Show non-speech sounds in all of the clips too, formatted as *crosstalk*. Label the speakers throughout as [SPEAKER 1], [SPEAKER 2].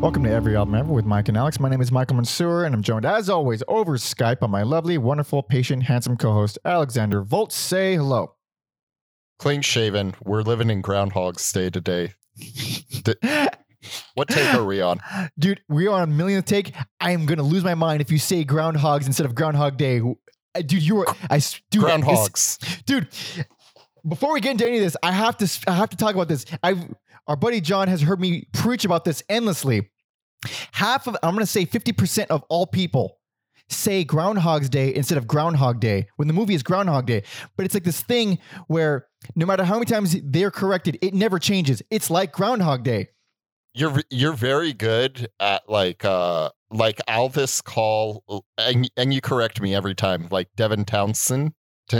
[SPEAKER 1] Welcome to Every Album Ever with Mike and Alex. My name is Michael Mansour, and I'm joined, as always, over Skype by my lovely, wonderful, patient, handsome co host, Alexander Volt. Say hello.
[SPEAKER 2] Clean shaven. We're living in Groundhog's Day today. D- what take are we on? *laughs*
[SPEAKER 1] Dude, we are on a millionth take. I am going to lose my mind if you say Groundhogs instead of Groundhog Day. Dude, you are. I, dude,
[SPEAKER 2] Groundhogs.
[SPEAKER 1] dude before we get into any of this i have to i have to talk about this. I our buddy john has heard me preach about this endlessly. Half of i'm going to say 50% of all people say groundhog's day instead of groundhog day when the movie is groundhog day. But it's like this thing where no matter how many times they're corrected it never changes. It's like groundhog day.
[SPEAKER 2] You're you're very good at like uh like Alvis call and and you correct me every time like Devin Townsend.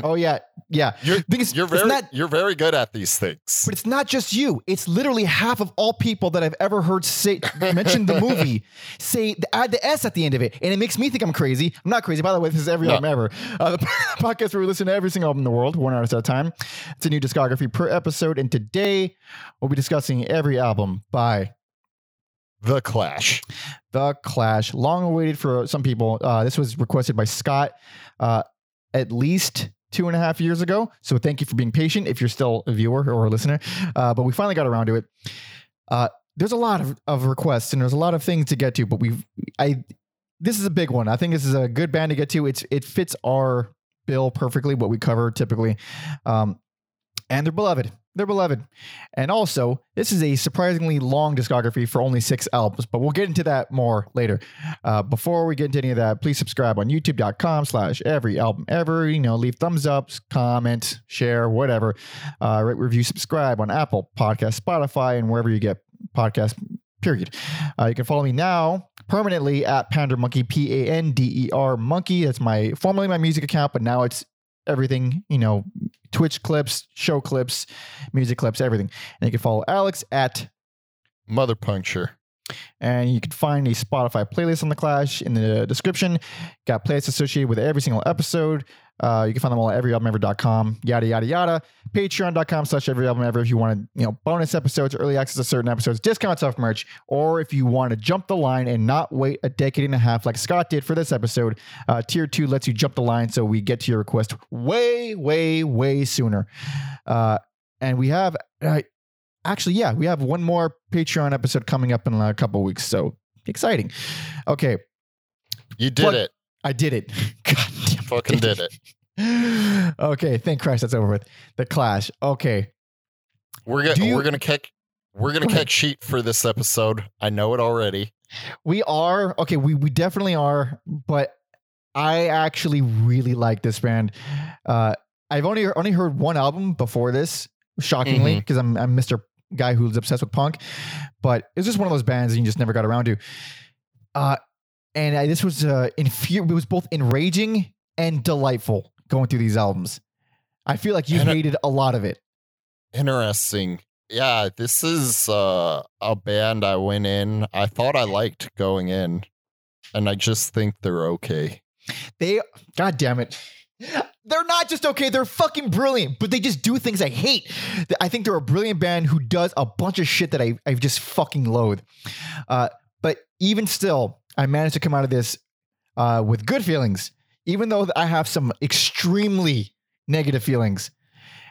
[SPEAKER 1] Oh yeah yeah
[SPEAKER 2] You're
[SPEAKER 1] is,
[SPEAKER 2] you're very
[SPEAKER 1] not-
[SPEAKER 2] you're very good at these things.
[SPEAKER 1] But it's not just you. It's literally half of all people that I've ever heard say *laughs* mention the movie say add the S at the end of it, and it makes me think I'm crazy. I'm not crazy. By the way, this is every
[SPEAKER 2] No.
[SPEAKER 1] album ever. Uh, the *laughs* podcast where we listen to every single album in the world, one artist at a time. It's a new discography per episode, and today we'll be discussing every album by
[SPEAKER 2] The Clash.
[SPEAKER 1] The Clash. Long awaited for some people. Uh, this was requested by Scott uh, at least two and a half years ago. So thank you for being patient if you're still a viewer or a listener. Uh, but we finally got around to it. Uh, there's a lot of, of requests and there's a lot of things to get to, but we've I this is a big one. I think this is a good band to get to. It's it fits our bill perfectly, what we cover typically. Um, and they're beloved. They're beloved. And also, this is a surprisingly long discography for only six albums, but we'll get into that more later. Uh, before we get into any of that, please subscribe on youtube.com slash every album ever. You know, leave thumbs ups, comment, share, whatever. Uh, rate, review, subscribe on Apple Podcast, Spotify, and wherever you get podcasts, period. Uh, you can follow me now permanently at Pander Monkey, P A N D E R Monkey. That's my formerly my music account, but now it's everything, you know, Twitch clips, show clips, music clips, everything. And you can follow Alex at
[SPEAKER 2] Mother Puncture.
[SPEAKER 1] And you can find a Spotify playlist on the Clash in the description. Got playlists associated with every single episode. Uh, you can find them all at everyalbumever.com, yada, yada, yada. Patreon.com slash everyalbumever if you want to, you know, bonus episodes, early access to certain episodes, discounts off merch, or if you want to jump the line and not wait a decade and a half like Scott did for this episode. Uh, tier two lets you jump the line so we get to your request way, way, way sooner. Uh, and we have, uh, actually, yeah, we have one more Patreon episode coming up in a couple weeks. So exciting. Okay,
[SPEAKER 2] You did
[SPEAKER 1] Plug-
[SPEAKER 2] it.
[SPEAKER 1] I did it. *laughs* God damn
[SPEAKER 2] Fucking did it. *laughs*
[SPEAKER 1] okay, thank Christ that's over with. The Clash. Okay.
[SPEAKER 2] We're gonna
[SPEAKER 1] you-
[SPEAKER 2] we're gonna kick we're gonna kick sheet for this episode. I know it already.
[SPEAKER 1] We are okay, we we definitely are, but I actually really like this band. Uh I've only only heard one album before this, shockingly, because I'm I'm Mr. Guy who's obsessed with punk. But it's just one of those bands that you just never got around to. Uh and I, this was uh infu- it was both enraging and delightful going through these albums. I feel like you
[SPEAKER 2] And I-
[SPEAKER 1] hated a lot of it.
[SPEAKER 2] Interesting. Yeah, this is uh, a band I went in. I thought I liked going in, and I just think they're okay.
[SPEAKER 1] They, god damn it. They're not just okay, they're fucking brilliant, but they just do things I hate. I think they're a brilliant band who does a bunch of shit that I, I just fucking loathe. Uh, but even still, I managed to come out of this uh, with good feelings, even though I have some extremely negative feelings.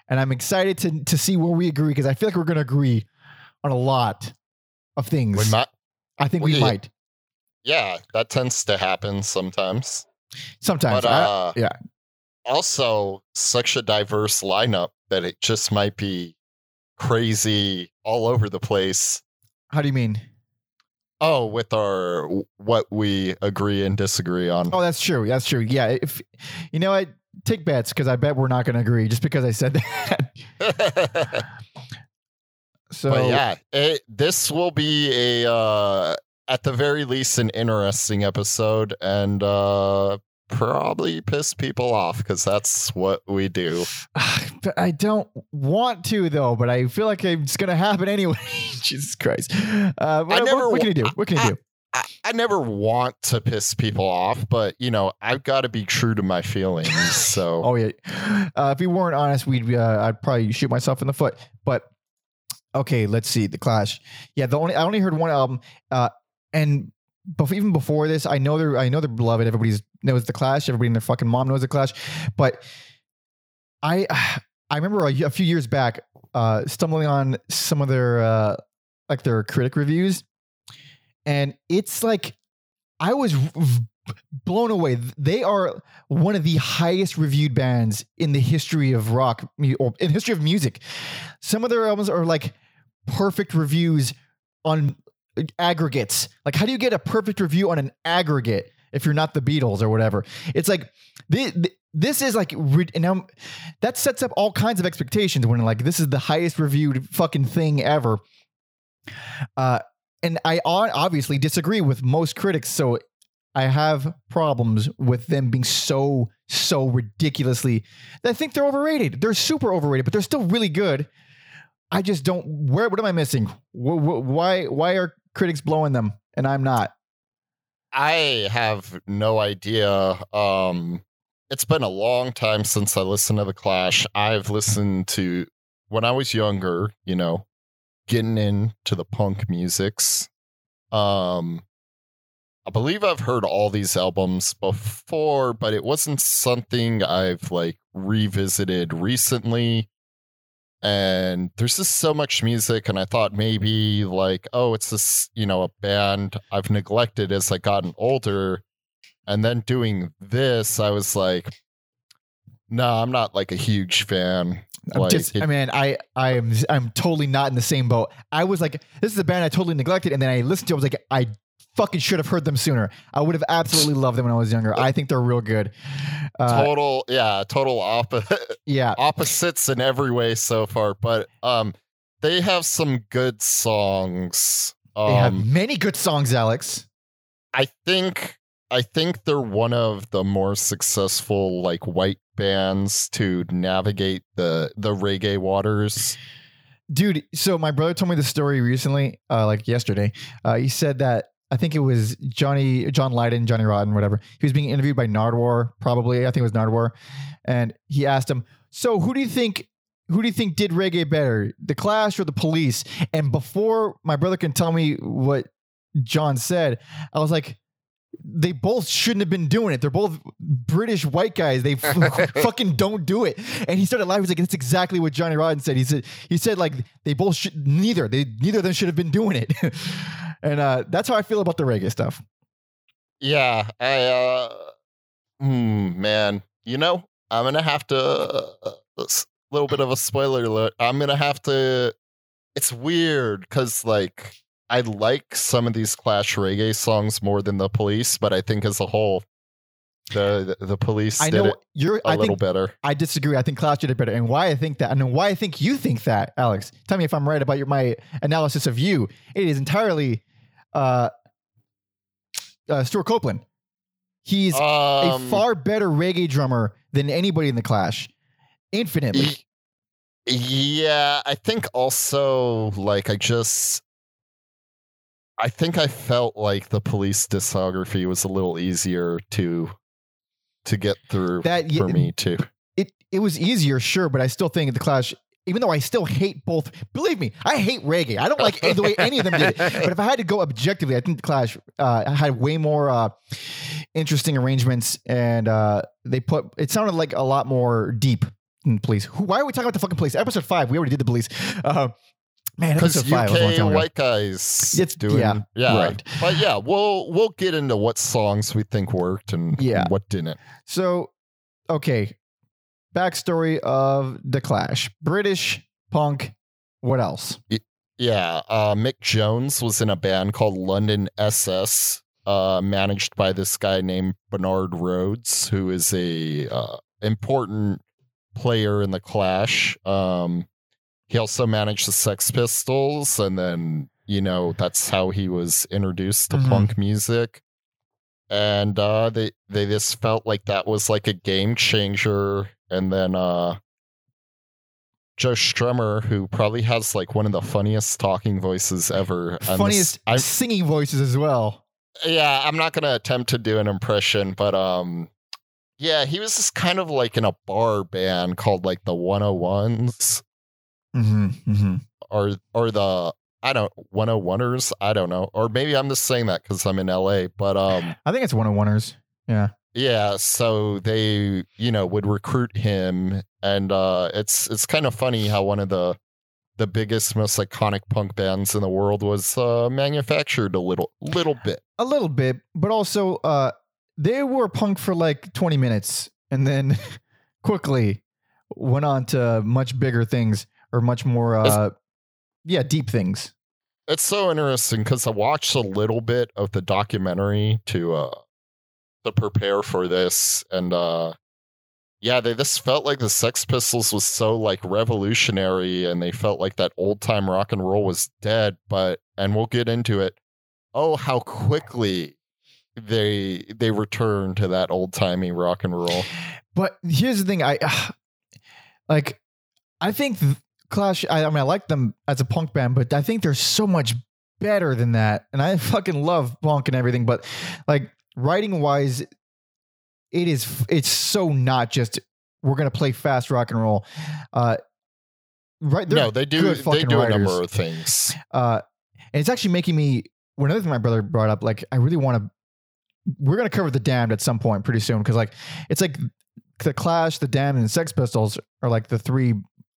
[SPEAKER 1] And I'm excited to, to see where we agree because I feel like we're going to agree on a lot of things.
[SPEAKER 2] We might,
[SPEAKER 1] I think we
[SPEAKER 2] we-
[SPEAKER 1] might
[SPEAKER 2] yeah, that tends to happen sometimes.
[SPEAKER 1] sometimes.
[SPEAKER 2] But
[SPEAKER 1] I-
[SPEAKER 2] uh,
[SPEAKER 1] yeah.
[SPEAKER 2] Also such a diverse lineup that it just might be crazy all over the place.
[SPEAKER 1] how do you mean?
[SPEAKER 2] Oh, with our what we agree and disagree on.
[SPEAKER 1] Oh, that's true. That's true. Yeah. If you know, I take bets because I bet we're not going to agree just because I said *laughs* that. so
[SPEAKER 2] but yeah, it, this will be a uh, at the very least an interesting episode, and uh, probably piss people off because that's what we do. *sighs*
[SPEAKER 1] I don't want to though. But I feel like it's going to happen anyway. *laughs* Jesus Christ. Uh, what,
[SPEAKER 2] never
[SPEAKER 1] what, what can you do? What can you do?
[SPEAKER 2] I, I never want to piss people off, but you know I've got to be true to my feelings. *laughs* So
[SPEAKER 1] Oh yeah. Uh, if we weren't honest, we'd uh, I'd probably shoot myself in the foot. But okay, let's see the Clash. Yeah, the only I only heard one album. Uh, and bef- even before this, I know they're I know they're beloved. Everybody's knows the Clash. Everybody and their fucking mom knows the Clash. But I *sighs* I remember a, a few years back uh, stumbling on some of their uh, like their critic reviews, and it's like I was v- blown away. They are one of the highest reviewed bands in the history of rock or in history of music. Some of their albums are like perfect reviews on aggregates. Like, how do you get a perfect review on an aggregate if you're not the Beatles or whatever? It's like thi- thi- this is like, and now that sets up all kinds of expectations when like this is the highest reviewed fucking thing ever. Uh, and I obviously disagree with most critics, so I have problems with them being so so ridiculously. I think they're overrated. They're super overrated, but they're still really good. I just don't. Where? What am I missing? Wh- wh- Why? Why are critics blowing them and I'm not?
[SPEAKER 2] I have no idea. Um, it's been a long time since I listened to the Clash. I've listened to when I was younger. You know, getting into the punk musics. Um, I believe I've heard all these albums before, but it wasn't something I've like revisited recently. And there's just so much music, and I thought maybe like, oh, it's this, you know, a band I've neglected as I gotten older. And then doing this, I was like, no, I'm not like a huge fan.
[SPEAKER 1] I'm
[SPEAKER 2] Like,
[SPEAKER 1] just,
[SPEAKER 2] it-
[SPEAKER 1] I mean, I, I am, I'm totally not in the same boat. I was like, this is a band I totally neglected, and then I listened to. it, I was like, I fucking should have heard them sooner. I would have absolutely loved them when I was younger. I think they're real good. Uh,
[SPEAKER 2] total, yeah, total opposite. *laughs*
[SPEAKER 1] yeah,
[SPEAKER 2] opposites in every way so far, but um, they have some good songs.
[SPEAKER 1] they have
[SPEAKER 2] Um,
[SPEAKER 1] many good songs, Alex.
[SPEAKER 2] I think I think they're one of the more successful like white bands to navigate the the reggae waters.
[SPEAKER 1] dude so my brother told me the story recently uh like yesterday uh he said that i think it was johnny john lydon johnny rotten whatever he was being interviewed by nardwuar probably i think it was nardwuar and he asked him so who do you think who do you think did reggae better the clash or the police and before my brother can tell me what john said i was like they both shouldn't have been doing it. They're both British white guys. They f- *laughs* *laughs* fucking don't do it. And he started laughing. He's like, "That's exactly what Johnny Rotten said." He said, "He said like they both should neither. They neither of them should have been doing it." *laughs* and uh, that's how I feel about the reggae stuff.
[SPEAKER 2] Yeah, I uh, hmm, man, you know, I'm gonna have to a little bit of a spoiler alert. I'm gonna have to. It's weird because like I like some of these Clash reggae songs more than the Police, but I think as a whole, the the, the Police
[SPEAKER 1] I
[SPEAKER 2] did
[SPEAKER 1] know
[SPEAKER 2] it
[SPEAKER 1] you're.
[SPEAKER 2] a
[SPEAKER 1] I
[SPEAKER 2] little
[SPEAKER 1] think
[SPEAKER 2] better.
[SPEAKER 1] I disagree. I think Clash did it better. And why I think that, and why I think you think that, Alex. Tell me if I'm right about your my analysis of you. It is entirely uh, uh, Stewart Copeland. He's a
[SPEAKER 2] Um,
[SPEAKER 1] far better reggae drummer than anybody in the Clash, infinitely.
[SPEAKER 2] y- Yeah, I think also like I just I think I felt like the police discography was a little easier to to get through
[SPEAKER 1] That-
[SPEAKER 2] for me too.
[SPEAKER 1] it it was easier, sure, but I still think the Clash. Even though I still hate both, believe me, I hate reggae. I don't like the way any of them did it. *laughs* But if I had to go objectively, I think the Clash uh, had way more uh, interesting arrangements, and uh, they put it sounded like a lot more deep Police. Who, why are we talking about the fucking Police? Episode five, we already did the Police. Uh, man,
[SPEAKER 2] Because
[SPEAKER 1] episode five was a
[SPEAKER 2] UK white guys
[SPEAKER 1] It's-
[SPEAKER 2] doing
[SPEAKER 1] yeah,
[SPEAKER 2] yeah,
[SPEAKER 1] right.
[SPEAKER 2] But yeah, we'll we'll get into what songs we think worked and
[SPEAKER 1] Yeah.
[SPEAKER 2] what didn't.
[SPEAKER 1] So, okay, backstory of the Clash: British punk. What else?
[SPEAKER 2] Yeah, uh, Mick Jones was in a band called London SS, uh, managed by this guy named Bernard Rhodes, who is a uh, important player in the Clash. Um, he also managed the Sex Pistols, and then you know that's how he was introduced to
[SPEAKER 1] Mhm.
[SPEAKER 2] punk music. And uh, they they just felt like that was like a game changer. And then uh, Joe Strummer, who probably has like one of the funniest talking voices ever. and this-
[SPEAKER 1] Funniest
[SPEAKER 2] I'm,
[SPEAKER 1] singing voices as well.
[SPEAKER 2] yeah, I'm not gonna attempt to do an impression, but um, yeah, he was just kind of like in a bar band called like the 101s
[SPEAKER 1] Mm-hmm, mm-hmm.
[SPEAKER 2] or or the I don't 101ers. I don't know, or maybe I'm just saying that because I'm in LA. But um,
[SPEAKER 1] I think it's one of oneers. Yeah.
[SPEAKER 2] yeah. So they, you know, would recruit him, and uh, it's it's kind of funny how one of the the biggest, most iconic punk bands in the world was uh, manufactured a little little bit.
[SPEAKER 1] A little bit, but also uh they were punk for like 20 minutes and then *laughs* quickly went on to much bigger things or much more uh yeah, deep things.
[SPEAKER 2] It's so interesting because I watched a little bit of the documentary to uh to prepare for this, and uh yeah, they just felt like the Sex Pistols was so like revolutionary, and they felt like that old time rock and roll was dead. But and we'll get into it. Oh, how quickly they they return to that old timey rock and roll.
[SPEAKER 1] But here's the thing, I *sighs* like I think th- Clash I, I mean I like them as a punk band, but I think they're so much better than that. And I *laughs* fucking love punk and everything, but like writing wise it is it's so not just we're going to play fast rock and roll. Uh right
[SPEAKER 2] No, they do they do a number of things.
[SPEAKER 1] uh and it's actually making me one other thing my brother brought up like i really want to we're going to cover the damned at some point pretty soon because like it's like the clash the damned and sex pistols are like the three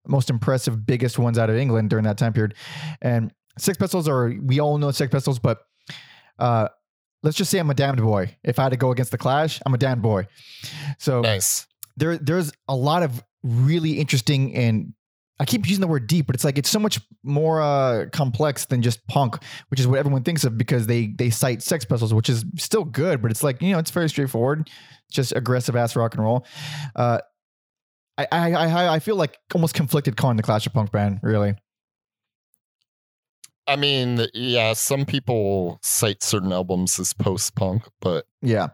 [SPEAKER 1] most impressive biggest ones out of england during that time period and sex pistols are we all know sex pistols but uh let's just say i'm a damned boy if i had to go against the clash i'm a damned boy so
[SPEAKER 2] Nice.
[SPEAKER 1] there there's a lot of really interesting and I keep using the word deep, but it's like it's so much more uh, complex than just punk, which is what everyone thinks of because they they cite Sex Pistols, which is still good, but it's like you know it's very straightforward, just aggressive ass rock and roll. Uh, I, I I I feel like almost conflicted calling the Clash a punk band, really.
[SPEAKER 2] I mean, yeah, some people cite certain albums as post punk, but
[SPEAKER 1] Yeah.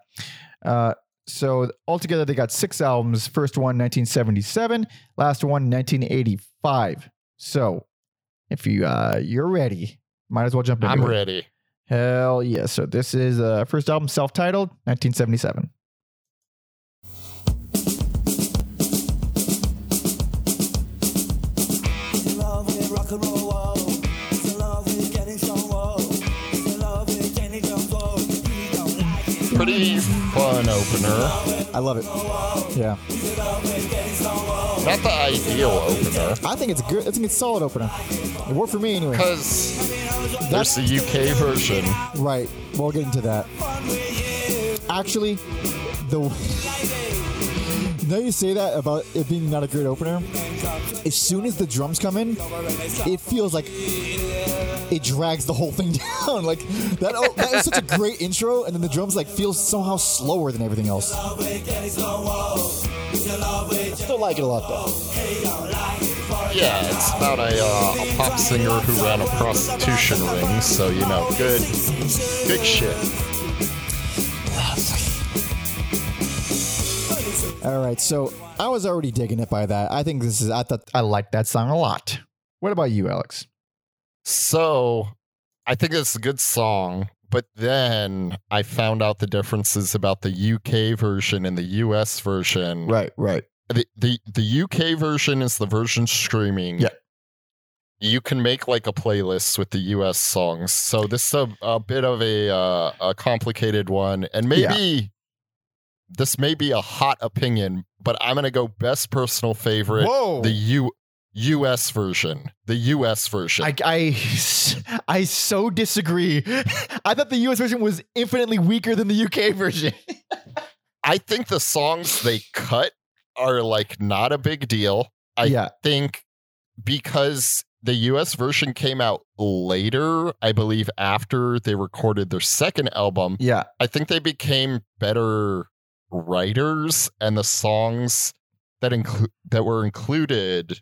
[SPEAKER 1] Uh, so altogether, they got six albums. First one, 1977. Last one, 1985. So if you uh, you're ready, might as well jump in.
[SPEAKER 2] I'm ready.
[SPEAKER 1] Hell yeah! So this is uh, first album, self-titled, 1977.
[SPEAKER 2] Pretty fun opener.
[SPEAKER 1] I love it. Yeah,
[SPEAKER 2] Not the ideal opener,
[SPEAKER 1] I think it's good. I think it's a solid opener. It worked for me anyway.
[SPEAKER 2] because there's the UK version.
[SPEAKER 1] Right. We'll get into that. Actually, the now you say that about it being not a great opener. As soon as the drums come in, it feels like it drags the whole thing *laughs* down. Like that. Oh, that is such a great intro, and then the drums like feels somehow slower than everything else. Still like it a lot though.
[SPEAKER 2] Yeah, it's about a, uh, a pop singer who ran a prostitution ring, so you know, good, good shit.
[SPEAKER 1] All right, so I was already digging it by that. I think this is. I thought I liked that song a lot. What about you, Alex?
[SPEAKER 2] So, I think it's a good song, but then I found out the differences about the UK version and the US version.
[SPEAKER 1] Right, right.
[SPEAKER 2] the the the UK version is the version streaming.
[SPEAKER 1] Yeah.
[SPEAKER 2] You can make like a playlist with the US songs. So this is a, a bit of a uh, a complicated one and maybe this may be a hot opinion, but I'm going to go best personal favorite
[SPEAKER 1] Whoa.
[SPEAKER 2] the U US version. The US version.
[SPEAKER 1] I, I, *laughs* I so disagree. *laughs* I thought the US version was infinitely weaker than the UK version. *laughs*
[SPEAKER 2] I think the songs they cut are like not a big deal. I
[SPEAKER 1] yeah,
[SPEAKER 2] think because the US version came out later, I believe after they recorded their second album,
[SPEAKER 1] yeah,
[SPEAKER 2] I think they became better writers and the songs that include that were included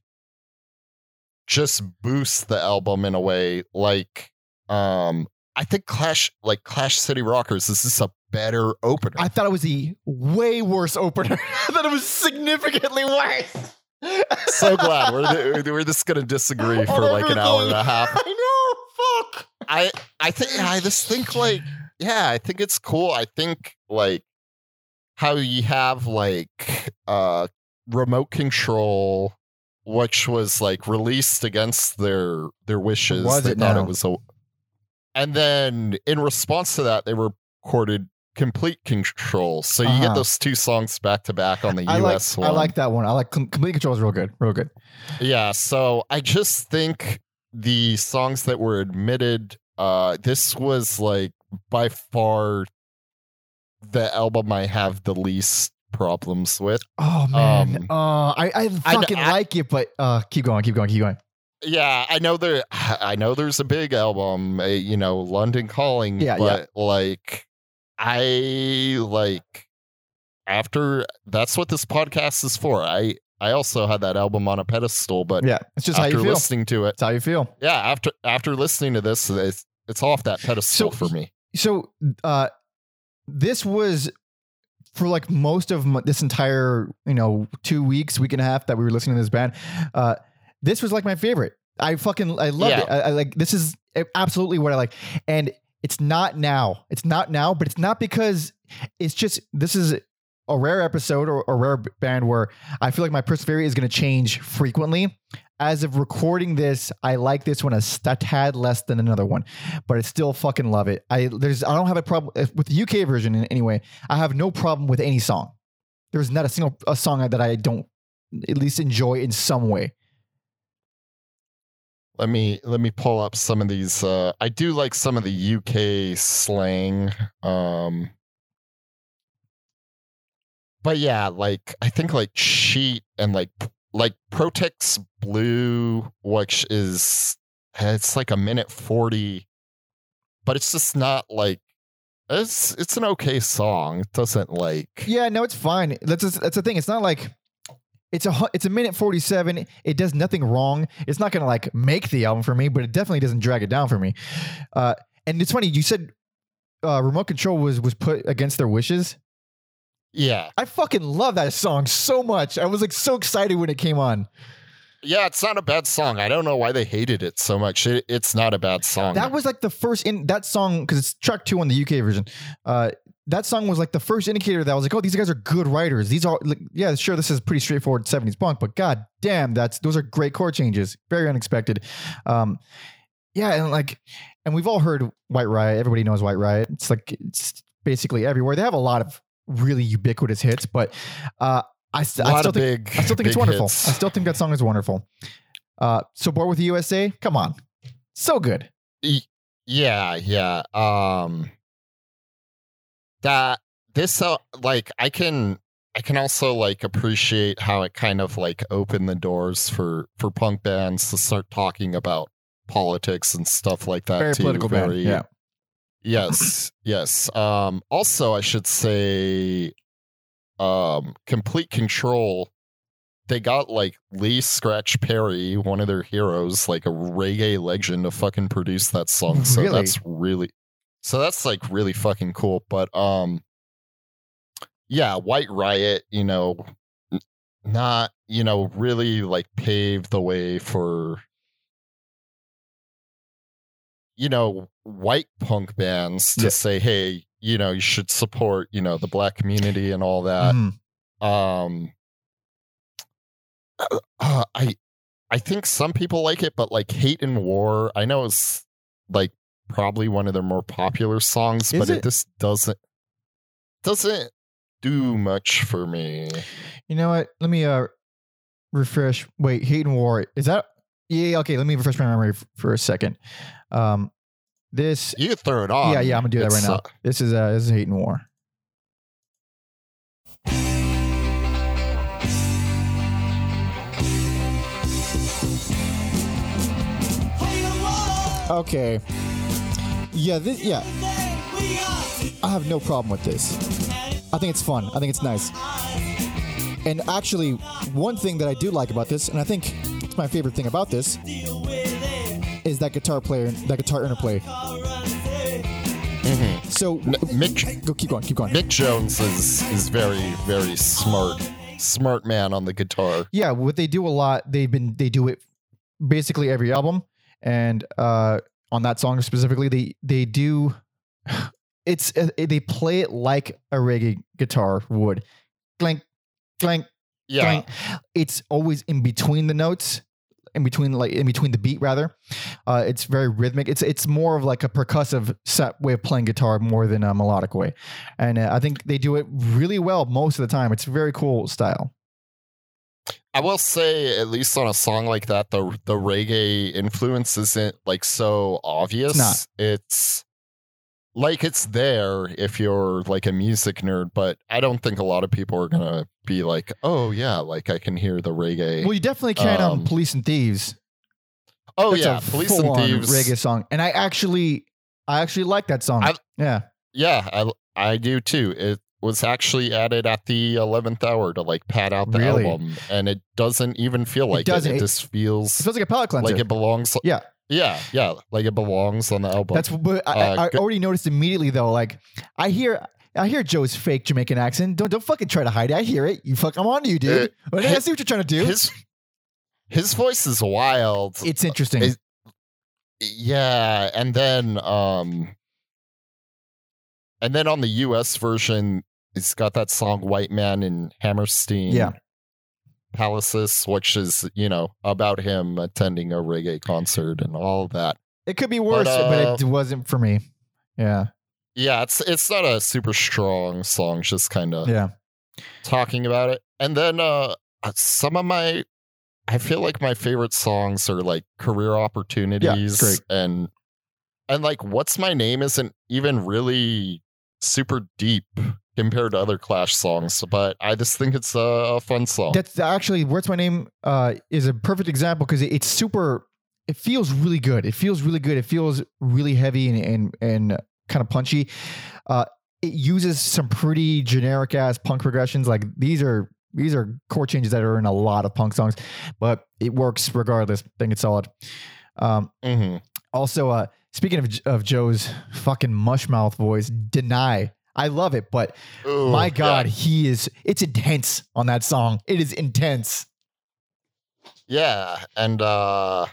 [SPEAKER 2] just boost the album in a way like um I think Clash like Clash City Rockers this is a better opener.
[SPEAKER 1] I thought it was a way worse opener. *laughs* I thought it was significantly worse.
[SPEAKER 2] so *laughs* glad we're we're just going to disagree for like an hour and a half. *laughs*
[SPEAKER 1] I know. Fuck.
[SPEAKER 2] I I think I just think like yeah, I think it's cool. I think like how you have like uh remote control which was like released against their their wishes.
[SPEAKER 1] Was
[SPEAKER 2] they
[SPEAKER 1] it
[SPEAKER 2] thought
[SPEAKER 1] now?
[SPEAKER 2] it was a and then in response to that they recorded complete control. So you
[SPEAKER 1] Uh-huh.
[SPEAKER 2] get those two songs back to back on the
[SPEAKER 1] I like
[SPEAKER 2] US
[SPEAKER 1] I like that one. I like complete control is real good, real good.
[SPEAKER 2] Yeah, so I just think the songs that were admitted, uh, this was like by far the album I have the least problems with.
[SPEAKER 1] Oh man,
[SPEAKER 2] Um,
[SPEAKER 1] uh, I I fucking
[SPEAKER 2] I-
[SPEAKER 1] like it, but uh, keep going, keep going, keep going.
[SPEAKER 2] Yeah, I know there. *sighs* I know there's a big album, uh, you know, London Calling.
[SPEAKER 1] Yeah, yeah.
[SPEAKER 2] but like, I like after that's what this podcast is for. I I also had that album on a pedestal, but
[SPEAKER 1] Yeah, it's just how
[SPEAKER 2] after
[SPEAKER 1] you feel.
[SPEAKER 2] listening to it,
[SPEAKER 1] It's how you feel.
[SPEAKER 2] yeah, after after listening to this, it's it's off that pedestal
[SPEAKER 1] So-
[SPEAKER 2] for me.
[SPEAKER 1] So, uh, this was for like most of m- this entire, you know, two weeks, week and a half that we were listening to this band. Uh, this was like my favorite. I fucking I love
[SPEAKER 2] Yeah.
[SPEAKER 1] it. I, I like this is absolutely what I like, and it's not now. It's not now, but it's not because it's just this is a rare episode or a rare band where I feel like my persevere is going to change frequently. As of recording this, I like this one a tad less than another one, but I still fucking love it. I there's I don't have a problem with the UK version in anyway. I have no problem with any song. There's not a single a song that I don't at least enjoy in some way.
[SPEAKER 2] Let me let me pull up some of these. Uh, I do like some of the UK slang. Um, but yeah, like I think like cheat and like like Protex Blue, which is it's like a minute forty, but it's just not like it's it's an okay song. It doesn't like
[SPEAKER 1] Yeah, no, it's fine. That's that's the thing. It's not like it's a it's a minute forty seven. It does nothing wrong. It's not gonna like make the album for me, but it definitely doesn't drag it down for me. Uh, and it's funny you said uh, remote control was was put against their wishes.
[SPEAKER 2] Yeah
[SPEAKER 1] I fucking love that song so much. I was like so excited when it came on.
[SPEAKER 2] yeah. It's not a bad song. I don't know why they hated it so much. It, it's not a bad song.
[SPEAKER 1] That was like the first in that song because it's track two on the UK version. Uh, that song was like the first indicator that I was like, oh, these guys are good writers. These are like, yeah, sure, this is pretty straightforward '70s punk, but god damn, that's those are great chord changes, very unexpected. Um, yeah, and like, and we've all heard White Riot. Everybody knows White Riot. It's like it's basically everywhere. They have a lot of really ubiquitous hits, but uh, I, st- I still think
[SPEAKER 2] big.
[SPEAKER 1] I still think it's wonderful.
[SPEAKER 2] hits.
[SPEAKER 1] I still think that song is wonderful. Uh, so bored with the USA? Come on, so good.
[SPEAKER 2] Yeah, yeah. Um that this uh, like I can I can also like appreciate how it kind of like opened the doors for for punk bands to start talking about politics and stuff like that
[SPEAKER 1] Very
[SPEAKER 2] too.
[SPEAKER 1] political band. Yeah.
[SPEAKER 2] Yes, yes. Um also I should say um complete control they got like Lee Scratch Perry, one of their heroes, like a reggae legend to fucking produce that song. *laughs* So
[SPEAKER 1] Really?
[SPEAKER 2] that's really so that's like really fucking cool. But um yeah, White Riot, you know, not, you know, really like paved the way for you know, white punk bands to
[SPEAKER 1] Yeah.
[SPEAKER 2] say, hey, you know, you should support, you know, the black community and all that
[SPEAKER 1] Mhm.
[SPEAKER 2] um uh, uh, i i think some people like it but like hate and war i know it's like probably one of their more popular songs
[SPEAKER 1] Is
[SPEAKER 2] but it?
[SPEAKER 1] it?
[SPEAKER 2] just doesn't doesn't do much for me
[SPEAKER 1] You know what? Let me uh refresh. Wait, Hate and War. Is that? Yeah. Okay. Let me refresh my memory f- for a second. Um, this.
[SPEAKER 2] you throw it on
[SPEAKER 1] Yeah, yeah. I'm gonna do that right
[SPEAKER 2] It's,
[SPEAKER 1] now.
[SPEAKER 2] uh,
[SPEAKER 1] This is uh, this is Hate and War. Okay. Yeah. This. Yeah. I have no problem with this. I think it's fun. I think it's nice. And actually, one thing that I do like about this, and I think it's my favorite thing about this, is that guitar player, that guitar interplay.
[SPEAKER 2] mhm.
[SPEAKER 1] So,
[SPEAKER 2] N- mick
[SPEAKER 1] go keep going, keep going.
[SPEAKER 2] mick jones is is very very smart smart man on the guitar
[SPEAKER 1] yeah, what they do a lot, they've been they do it basically every album, and uh, on that song specifically, they they do. *sighs* It's uh, they play it like a reggae guitar would, clank, clank,
[SPEAKER 2] Yeah.
[SPEAKER 1] It's always in between the notes, in between like in between the beat rather. Uh, it's very rhythmic. It's it's more of like a percussive set way of playing guitar more than a melodic way, and uh, I think they do it really well most of the time. It's a very cool style.
[SPEAKER 2] I will say, at least on a song like that, the the reggae influence isn't like so obvious.
[SPEAKER 1] not.
[SPEAKER 2] It's like it's there if you're like a music nerd, but I don't think a lot of people are gonna be like, "Oh yeah, like I can hear the reggae."
[SPEAKER 1] Well, you definitely can on
[SPEAKER 2] Um,
[SPEAKER 1] Police and Thieves.
[SPEAKER 2] oh
[SPEAKER 1] That's
[SPEAKER 2] yeah, Police and Thieves.
[SPEAKER 1] reggae song, and I actually, I actually like that song.
[SPEAKER 2] I-
[SPEAKER 1] yeah,
[SPEAKER 2] Yeah, I I do too. It was actually added at the eleventh hour to like pad out the
[SPEAKER 1] Really?
[SPEAKER 2] album, and it doesn't even feel like it.
[SPEAKER 1] doesn't.
[SPEAKER 2] It,
[SPEAKER 1] It-
[SPEAKER 2] just
[SPEAKER 1] it
[SPEAKER 2] feels
[SPEAKER 1] feels like a palate cleanser.
[SPEAKER 2] like it belongs.
[SPEAKER 1] Yeah.
[SPEAKER 2] Yeah, yeah, like it belongs on the album.
[SPEAKER 1] That's but I,
[SPEAKER 2] Uh,
[SPEAKER 1] I already noticed immediately though. Like I hear. I hear Joe's fake Jamaican accent. Don't don't fucking try to hide it. I hear it. You fuck. I'm on to you, dude.
[SPEAKER 2] Uh,
[SPEAKER 1] I see what you're trying to do.
[SPEAKER 2] his his voice is wild.
[SPEAKER 1] it's interesting.
[SPEAKER 2] Is- yeah, and then um and then on the US version, it's got that song White Man in Hammersmith
[SPEAKER 1] Yeah.
[SPEAKER 2] Palaces, which is, you know, about him attending a reggae concert and all that.
[SPEAKER 1] it could be worse,
[SPEAKER 2] but,
[SPEAKER 1] but,
[SPEAKER 2] uh,
[SPEAKER 1] it wasn't for me. Yeah,
[SPEAKER 2] Yeah, it's it's not a super strong song, just kind of
[SPEAKER 1] yeah.
[SPEAKER 2] talking about it. And then uh some of my I feel like my favorite songs are like career opportunities
[SPEAKER 1] great.
[SPEAKER 2] and and like what's my name isn't even really super deep compared to other Clash songs, but I just think it's a, a fun song.
[SPEAKER 1] That's actually what's my name uh, is a perfect example because it, it's super. It feels really good. It feels really good. It feels really heavy and and, and kind of punchy. Uh, it uses some pretty generic ass punk progressions. Like these are these are chord changes that are in a lot of punk songs, but it works regardless. I think it's solid. Um,
[SPEAKER 2] hmm
[SPEAKER 1] also, uh, speaking of of Joe's fucking mushmouth voice, deny. I love it, but my God, he is. It's intense on that song. It is intense.
[SPEAKER 2] Yeah, and uh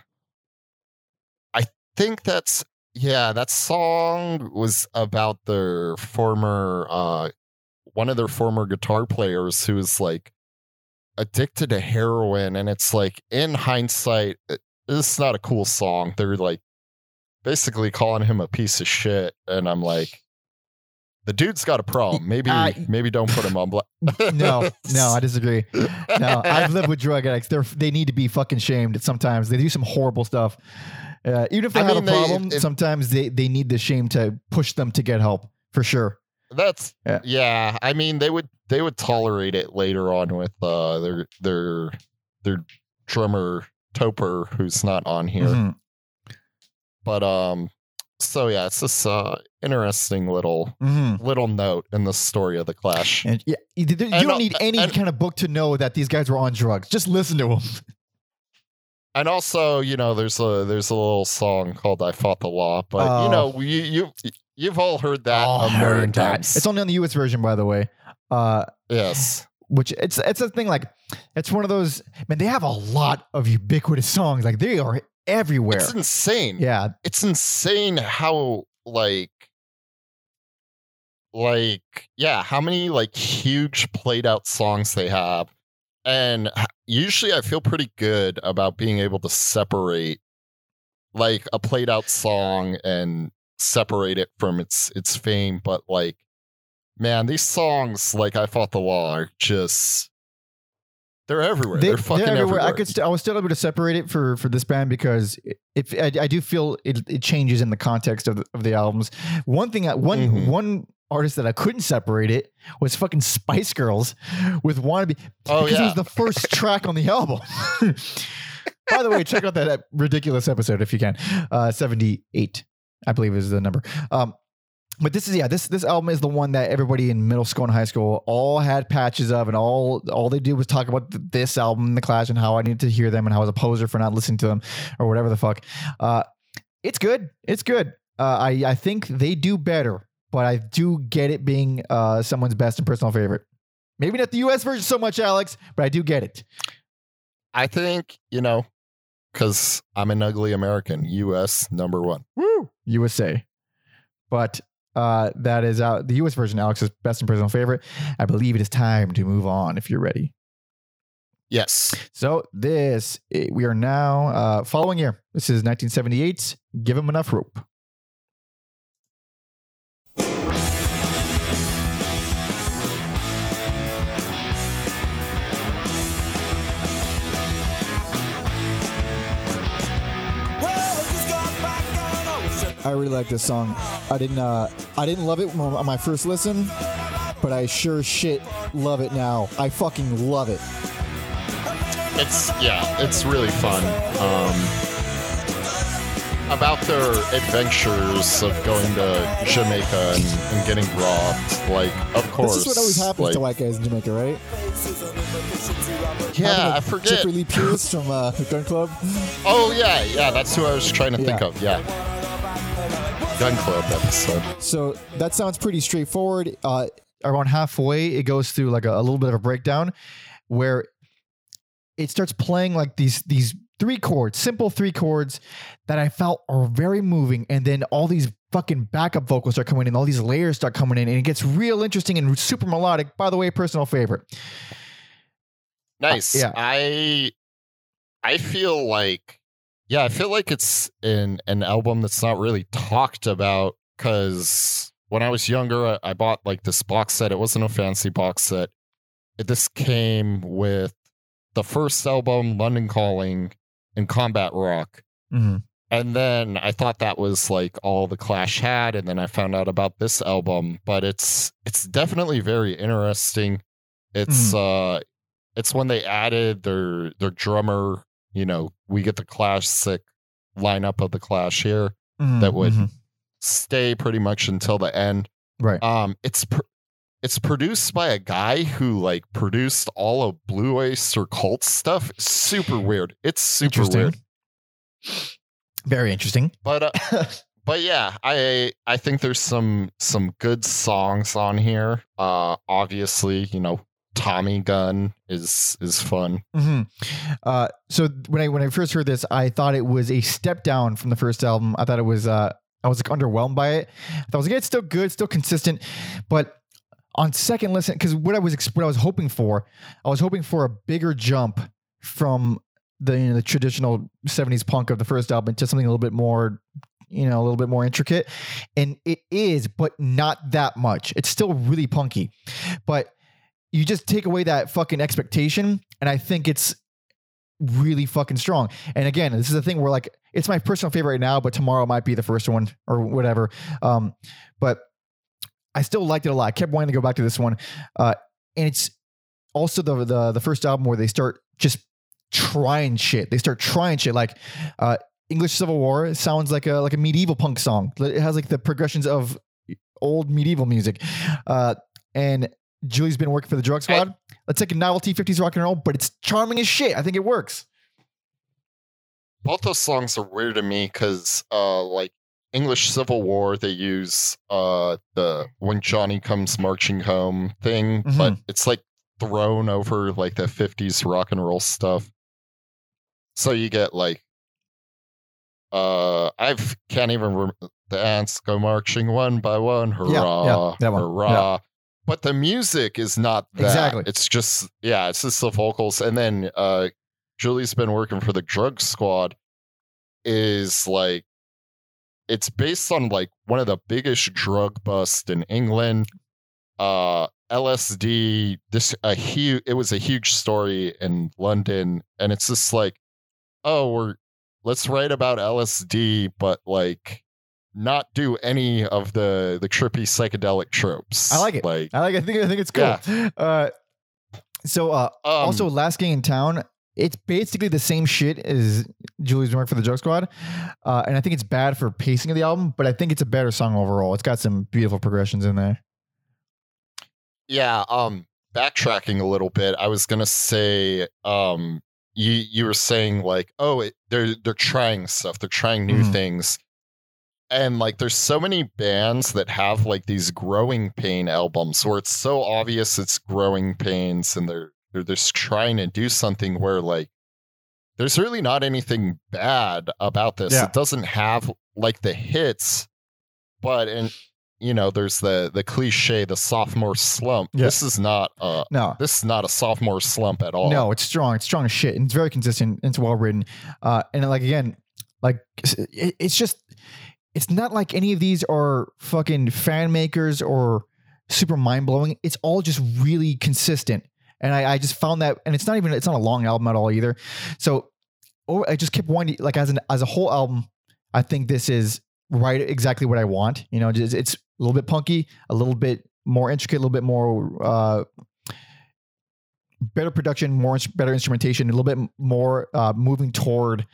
[SPEAKER 2] I think that's yeah, that song was about their former uh one of their former guitar players who was like addicted to heroin and it's like in hindsight it- it's not a cool song. They're like basically calling him a piece of shit and I'm like the dude's got a problem. Maybe
[SPEAKER 1] Uh,
[SPEAKER 2] maybe don't put him on bla- *laughs*
[SPEAKER 1] No, no, I disagree. No, *laughs* I've lived with drug addicts. They're they need to be fucking shamed. Sometimes they do some horrible stuff. Uh, even if they
[SPEAKER 2] I
[SPEAKER 1] have
[SPEAKER 2] mean,
[SPEAKER 1] a
[SPEAKER 2] they-
[SPEAKER 1] problem,
[SPEAKER 2] if-
[SPEAKER 1] sometimes they they need the shame to push them to get help for sure.
[SPEAKER 2] That's
[SPEAKER 1] Yeah.
[SPEAKER 2] yeah. I mean, they would they would tolerate it later on with uh their their their drummer Topper, who's not on here.
[SPEAKER 1] Mhm.
[SPEAKER 2] But um, so yeah, it's this uh interesting little
[SPEAKER 1] Mhm.
[SPEAKER 2] little note in the story of the Clash.
[SPEAKER 1] And yeah, you, you
[SPEAKER 2] And,
[SPEAKER 1] don't
[SPEAKER 2] uh,
[SPEAKER 1] need any
[SPEAKER 2] and-
[SPEAKER 1] kind of book to know that these guys were on drugs. Just listen to them. *laughs*
[SPEAKER 2] And also, you know, there's a there's a little song called "I Fought the Law," but
[SPEAKER 1] Oh.
[SPEAKER 2] you know, you you you've all heard that
[SPEAKER 1] All
[SPEAKER 2] a million
[SPEAKER 1] heard that.
[SPEAKER 2] times.
[SPEAKER 1] It's only on the U.S. version, by the way. Uh,
[SPEAKER 2] yes.
[SPEAKER 1] which it's it's a thing like it's one of those man. They have a lot of ubiquitous songs. Like they are everywhere.
[SPEAKER 2] It's insane.
[SPEAKER 1] yeah,
[SPEAKER 2] it's insane how like like yeah how many like huge played out songs they have and usually i feel pretty good about being able to separate like a played out song and separate it from its its fame but like man these songs like i fought the law are just they're everywhere they, are fucking everywhere,
[SPEAKER 1] I could st- I was still able to separate it for for this band because if I, I do feel it, it changes in the context of the, of the albums. One thing, I, one
[SPEAKER 2] Mhm.
[SPEAKER 1] one artist that I couldn't separate it was fucking Spice Girls with "Wannabe"
[SPEAKER 2] oh
[SPEAKER 1] because it was the first *laughs* track on the album. *laughs* By the way, check out that ridiculous episode if you can. Uh, Seventy eight, I believe, is the number. Um, but this is yeah this this album is the one that everybody in middle school and high school all had patches of and all all they did was talk about th- this album in the clash and how i needed to hear them and how i was a poser for not listening to them or whatever the fuck uh it's good it's good uh, i i think they do better but i do get it being uh someone's best and personal favorite maybe not the us version so much alex but i do get it
[SPEAKER 2] i think you know because i'm an ugly american us number one
[SPEAKER 1] Woo! usa but uh, that is out the US version, Alex's best and personal favorite. I believe it is time to move on if you're ready.
[SPEAKER 2] Yes.
[SPEAKER 1] So this eh, we are now uh, following year. This is 1978. Give 'Em Enough Rope.
[SPEAKER 3] I really like this song. I didn't uh I didn't love it on my first listen, but I sure shit love it now. I fucking love it.
[SPEAKER 2] It's yeah, it's really fun. Um, about their adventures of going to Jamaica and, and getting robbed. Like, of course.
[SPEAKER 3] This is what always happens
[SPEAKER 2] like,
[SPEAKER 3] to white guys in Jamaica, right?
[SPEAKER 2] Yeah, I forget.
[SPEAKER 3] Jeffrey Lee Pierce from uh, Gun Club.
[SPEAKER 2] Oh yeah, yeah, that's who I was trying to think of. Yeah. Gun Club episode.
[SPEAKER 3] So that sounds pretty straightforward. Uh,
[SPEAKER 1] Around halfway, it goes through like a, a little bit of a breakdown where it starts playing like these these three chords, simple three chords that I felt are very moving, and then all these fucking backup vocals start coming in, all these layers start coming in, and it gets real interesting and super melodic. By the way, personal favorite.
[SPEAKER 2] Uh, nice.
[SPEAKER 1] yeah.
[SPEAKER 2] I I feel like yeah, I feel like it's an an album that's not really talked about because when I was younger, I, I bought like this box set. It wasn't a fancy box set. It, this came with the first album, London Calling, and Combat Rock.
[SPEAKER 1] Mm-hmm.
[SPEAKER 2] And then I thought that was like all the Clash had, and then I found out about this album. But it's it's definitely very interesting. It's uh it's when they added their their drummer, you know, we get the classic lineup of the Clash here, That would- stay pretty much until the end.
[SPEAKER 1] right.
[SPEAKER 2] Um it's pr- it's produced by a guy who like produced all of Blue Oyster Cult stuff. Super weird. It's super weird.
[SPEAKER 1] Very interesting.
[SPEAKER 2] But uh, *coughs* but yeah, I I think there's some some good songs on here. Uh obviously, you know, Tommy Gun is is fun.
[SPEAKER 1] hmm Uh, so when I when I first heard this, I thought it was a step down from the first album. I thought it was uh, I was like underwhelmed by it. I thought I was like, it's still good, still consistent, but on second listen, because what I was what I was hoping for, I was hoping for a bigger jump from the you know, the traditional '70s punk of the first album to something a little bit more. You know, a little bit more intricate, and it is, but not that much. It's still really punky, but you just take away that fucking expectation, and I think it's really fucking strong. And again, this is a thing where like it's my personal favorite right now, but tomorrow might be the first one or whatever. Um, but I still liked it a lot. I kept wanting to go back to this one, uh, and it's also the the the first album where they start just trying shit. They start trying shit like. Uh, English Civil War sounds like a like a medieval punk song. It has like the progressions of old medieval music, uh, and Julie's been working for the Drug Squad. Let's take a novelty 50s rock and roll, but it's charming as shit. I think it works.
[SPEAKER 2] Both those songs are weird to me because uh like English Civil War they use uh the when Johnny comes marching home thing, but it's like thrown over like the 50s rock and roll stuff. So you get like uh I can't even rem- the ants go marching one by one hurrah
[SPEAKER 1] that one,
[SPEAKER 2] hurrah. But the music is not that.
[SPEAKER 1] Exactly.
[SPEAKER 2] it's just yeah it's just the vocals. And then uh Julie's been working for the drug squad is like it's based on like one of the biggest drug busts in England uh LSD this a huge it was a huge story in London and it's just like oh we're let's write about LSD but like not do any of the the trippy psychedelic tropes
[SPEAKER 1] I like it.
[SPEAKER 2] like
[SPEAKER 1] I like. I think. I think it's cool. Uh, so uh,
[SPEAKER 2] um,
[SPEAKER 1] also, Last Gang in Town. It's basically the same shit as Julie's work for the Drug Squad, uh, and I think it's bad for pacing of the album. But I think it's a better song overall. It's got some beautiful progressions in there.
[SPEAKER 2] Yeah, um backtracking a little bit, I was going to say um you you were saying like, "Oh, it, they're they're trying stuff. They're trying new
[SPEAKER 1] Mhm.
[SPEAKER 2] things." And like there's so many bands that have like these growing pain albums where it's so obvious it's growing pains and they're they're just trying to do something where like there's really not anything bad about this.
[SPEAKER 1] Yeah.
[SPEAKER 2] It doesn't have like the hits, but and you know, there's the the cliche, the sophomore slump.
[SPEAKER 1] Yeah.
[SPEAKER 2] This is not a
[SPEAKER 1] No,
[SPEAKER 2] this is not a sophomore slump at all.
[SPEAKER 1] no, it's strong. It's strong as shit, and it's very consistent. And it's well written. Uh, and like again, like it, it's just, it's not like any of these are fucking fan makers or super mind blowing. It's all just really consistent. And I, I just found that, and it's not even, it's not a long album at all either. So I just kept wanting, like as an as a whole album, I think this is right exactly what I want. You know, just, it's a little bit punky, a little bit more intricate, a little bit more uh, better production, more better instrumentation, a little bit more uh, moving toward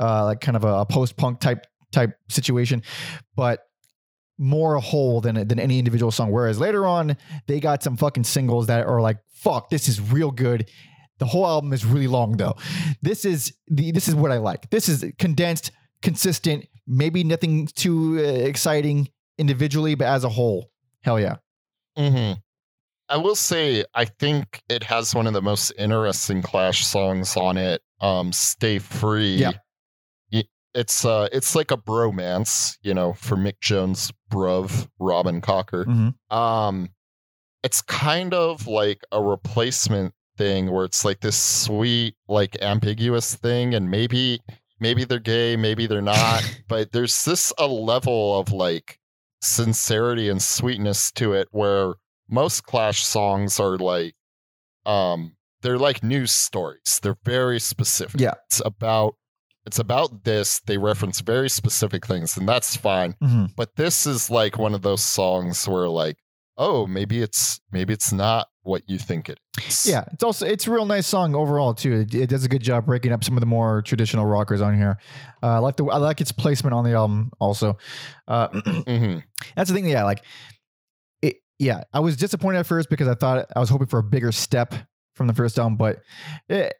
[SPEAKER 1] uh, like kind of a, post punk type type situation, but more a whole than than any individual song. Whereas later on, they got some fucking singles that are like, "Fuck, this is real good." The whole album is really long though. This is the this is what I like. This is condensed, consistent. Maybe nothing too uh, exciting individually, but as a whole, hell yeah.
[SPEAKER 2] hmm I will say, I think it has one of the most interesting Clash songs on it. Um, "Stay Free."
[SPEAKER 1] Yeah.
[SPEAKER 2] It's uh, it's like a bromance, you know, for Mick Jones' bruv Robin Crocker.
[SPEAKER 1] Mhm.
[SPEAKER 2] Um, it's kind of like a replacement thing where it's like this sweet, like ambiguous thing, and maybe maybe they're gay, maybe they're not, *laughs* but there's this a level of like sincerity and sweetness to it where most Clash songs are like um they're like news stories. They're very specific.
[SPEAKER 1] Yeah.
[SPEAKER 2] It's about it's about this. They reference very specific things, and that's fine.
[SPEAKER 1] Mhm.
[SPEAKER 2] But this is like one of those songs where like, oh, maybe it's maybe it's not what you think it is.
[SPEAKER 1] Yeah, it's also it's a real nice song overall too. It, it does a good job breaking up some of the more traditional rockers on here. Uh, I like the I like its placement on the album also. Uh, *clears throat*
[SPEAKER 2] hmm
[SPEAKER 1] that's the thing. Yeah, like it. Yeah, I was disappointed at first because I thought I was hoping for a bigger step from the first album, but it,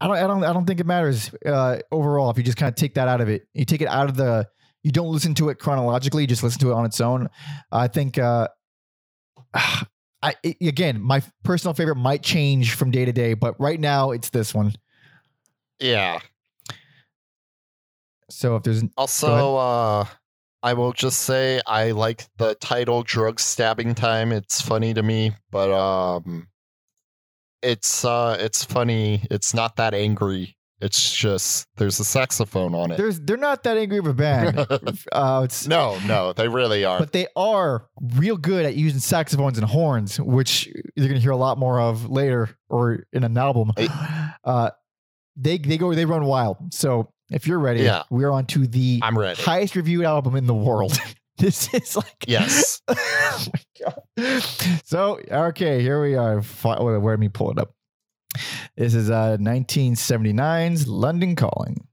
[SPEAKER 1] I don't I don't I don't think it matters uh, overall if you just kind of take that out of it. You take it out of the. You don't listen to it chronologically. You just listen to it on its own. I think. Uh, *sighs* I again, my personal favorite might change from day to day, but right now it's this one.
[SPEAKER 2] Yeah.
[SPEAKER 1] So if there's
[SPEAKER 2] Also, uh, I will just say I like the title "Drug Stabbing Time." It's funny to me, but um, it's uh, it's funny. It's not that angry. It's just there's a saxophone on it.
[SPEAKER 1] there's they're not that angry of a band. *laughs* uh, it's
[SPEAKER 2] no, no, they really are.
[SPEAKER 1] but they are real good at using saxophones and horns, which you're gonna hear a lot more of later or in an album. *gasps* Uh, they they go they run wild. So if you're ready,
[SPEAKER 2] Yeah.
[SPEAKER 1] we're on to the
[SPEAKER 2] I'm ready.
[SPEAKER 1] highest reviewed album in the world. *laughs* *laughs* this is like
[SPEAKER 2] Yes. *laughs*
[SPEAKER 1] oh my god. So okay, here we are. Wait, Where me pull it up. This is uh 1979's London Calling.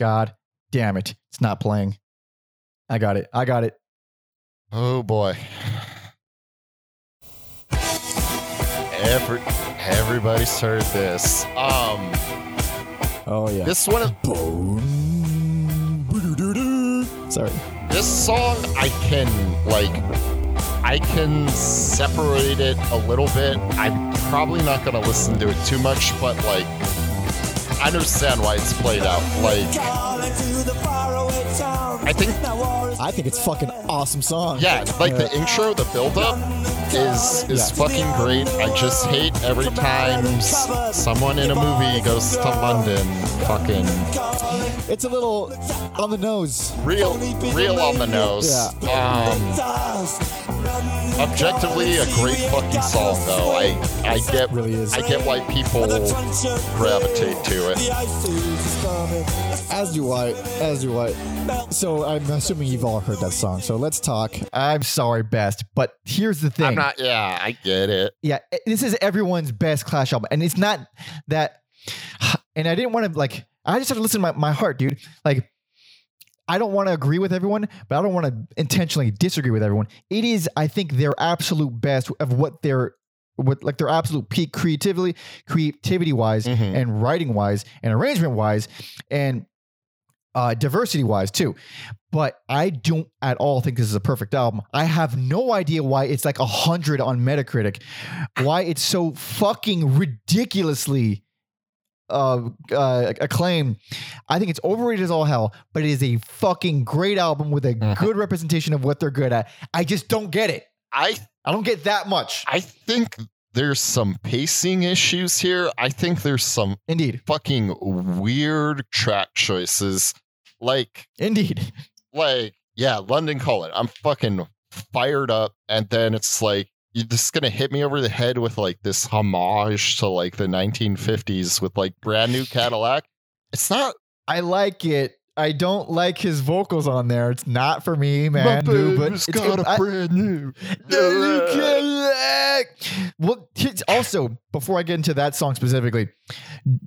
[SPEAKER 1] God damn it. It's not playing. I got it. I got it.
[SPEAKER 2] Oh boy. Every everybody's heard this. Um,
[SPEAKER 1] Oh yeah.
[SPEAKER 2] this one, of-
[SPEAKER 1] Sorry.
[SPEAKER 2] this song, I can like, I can separate it a little bit. I'm probably not gonna listen to it too much, but like, I understand why it's played out. Like, I think
[SPEAKER 3] I think it's fucking awesome song.
[SPEAKER 2] Yeah, like the intro, the build up is is
[SPEAKER 1] Yeah.
[SPEAKER 2] fucking great. I just hate every time someone in a movie goes to London. Fucking
[SPEAKER 3] It's a little on the nose.
[SPEAKER 2] real, real on the nose. Yeah. Um, objectively, a great fucking song though. I I get
[SPEAKER 3] Really is.
[SPEAKER 2] I get why people gravitate to it.
[SPEAKER 3] As do I. As do I. So I'm assuming you've all heard that song. So let's talk.
[SPEAKER 1] I'm sorry, best, but here's the thing.
[SPEAKER 2] I'm not. Yeah, I get it.
[SPEAKER 1] yeah, eh, this is everyone's best Clash album, and it's not that. *sighs* And I didn't want to like. I just have to listen to my, my heart, dude. Like, I don't want to agree with everyone, but I don't want to intentionally disagree with everyone. It is, I think, their absolute best of what they're. What like their absolute peak creatively, creativity wise,
[SPEAKER 2] Mhm.
[SPEAKER 1] and writing wise, and arrangement wise, and uh, diversity wise too. But I don't at all think this is a perfect album. I have no idea why it's like a hundred on Metacritic. Why it's so fucking ridiculously uh, uh, acclaim. I think it's overrated as all hell, but it is a fucking great album with a
[SPEAKER 2] Mhm.
[SPEAKER 1] good representation of what they're good at. I just don't get it.
[SPEAKER 2] I
[SPEAKER 1] I don't get that much.
[SPEAKER 2] I think there's some pacing issues here. I think there's some
[SPEAKER 1] Indeed,
[SPEAKER 2] fucking weird track choices. Like
[SPEAKER 1] indeed.
[SPEAKER 2] like yeah, London Calling. I'm fucking fired up, and then it's like you're just gonna hit me over the head with like this homage to like the 1950s with like brand new Cadillac. It's not.
[SPEAKER 1] I like it. I don't like his vocals on there. It's not for me, man. dude, but it's, I-
[SPEAKER 2] brand new.
[SPEAKER 1] Well, also before I get into that song specifically,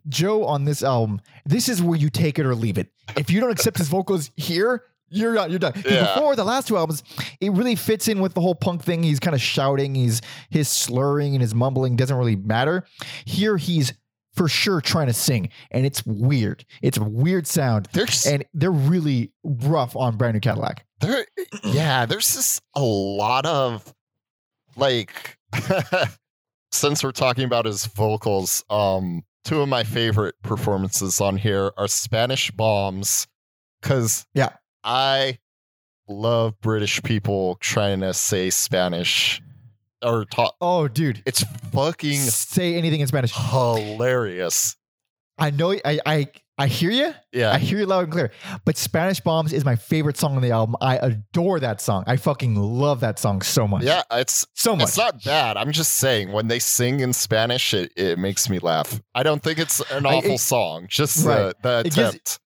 [SPEAKER 1] Joe on this album, this is where you take it or leave it. If you don't accept his vocals here, you're not. You're done.
[SPEAKER 2] Yeah.
[SPEAKER 1] Before the last two albums, it really fits in with the whole punk thing. He's kind of shouting. He's his slurring and his mumbling doesn't really matter. Here, he's for sure trying to sing, and it's weird. It's a weird sound,
[SPEAKER 2] There's
[SPEAKER 1] and they're really rough on Brand New Cadillac.
[SPEAKER 2] there yeah there's just a lot of like *laughs* since we're talking about his vocals um two of my favorite performances on here are spanish bombs because
[SPEAKER 1] Yeah.
[SPEAKER 2] i love british people trying to say spanish or talk
[SPEAKER 1] Oh, dude,
[SPEAKER 2] it's fucking
[SPEAKER 1] say anything in Spanish.
[SPEAKER 2] hilarious
[SPEAKER 1] I know. I I I hear you.
[SPEAKER 2] Yeah, I
[SPEAKER 1] hear you loud and clear. But Spanish Bombs is my favorite song on the album. I adore that song. I fucking love that song so much.
[SPEAKER 2] yeah it's
[SPEAKER 1] so much.
[SPEAKER 2] It's not bad. I'm just saying when they sing in Spanish, it, it makes me laugh. I don't think it's an
[SPEAKER 1] I-
[SPEAKER 2] awful
[SPEAKER 1] it-
[SPEAKER 2] song. Just
[SPEAKER 1] Right.
[SPEAKER 2] the, the
[SPEAKER 1] It gives-
[SPEAKER 2] attempt.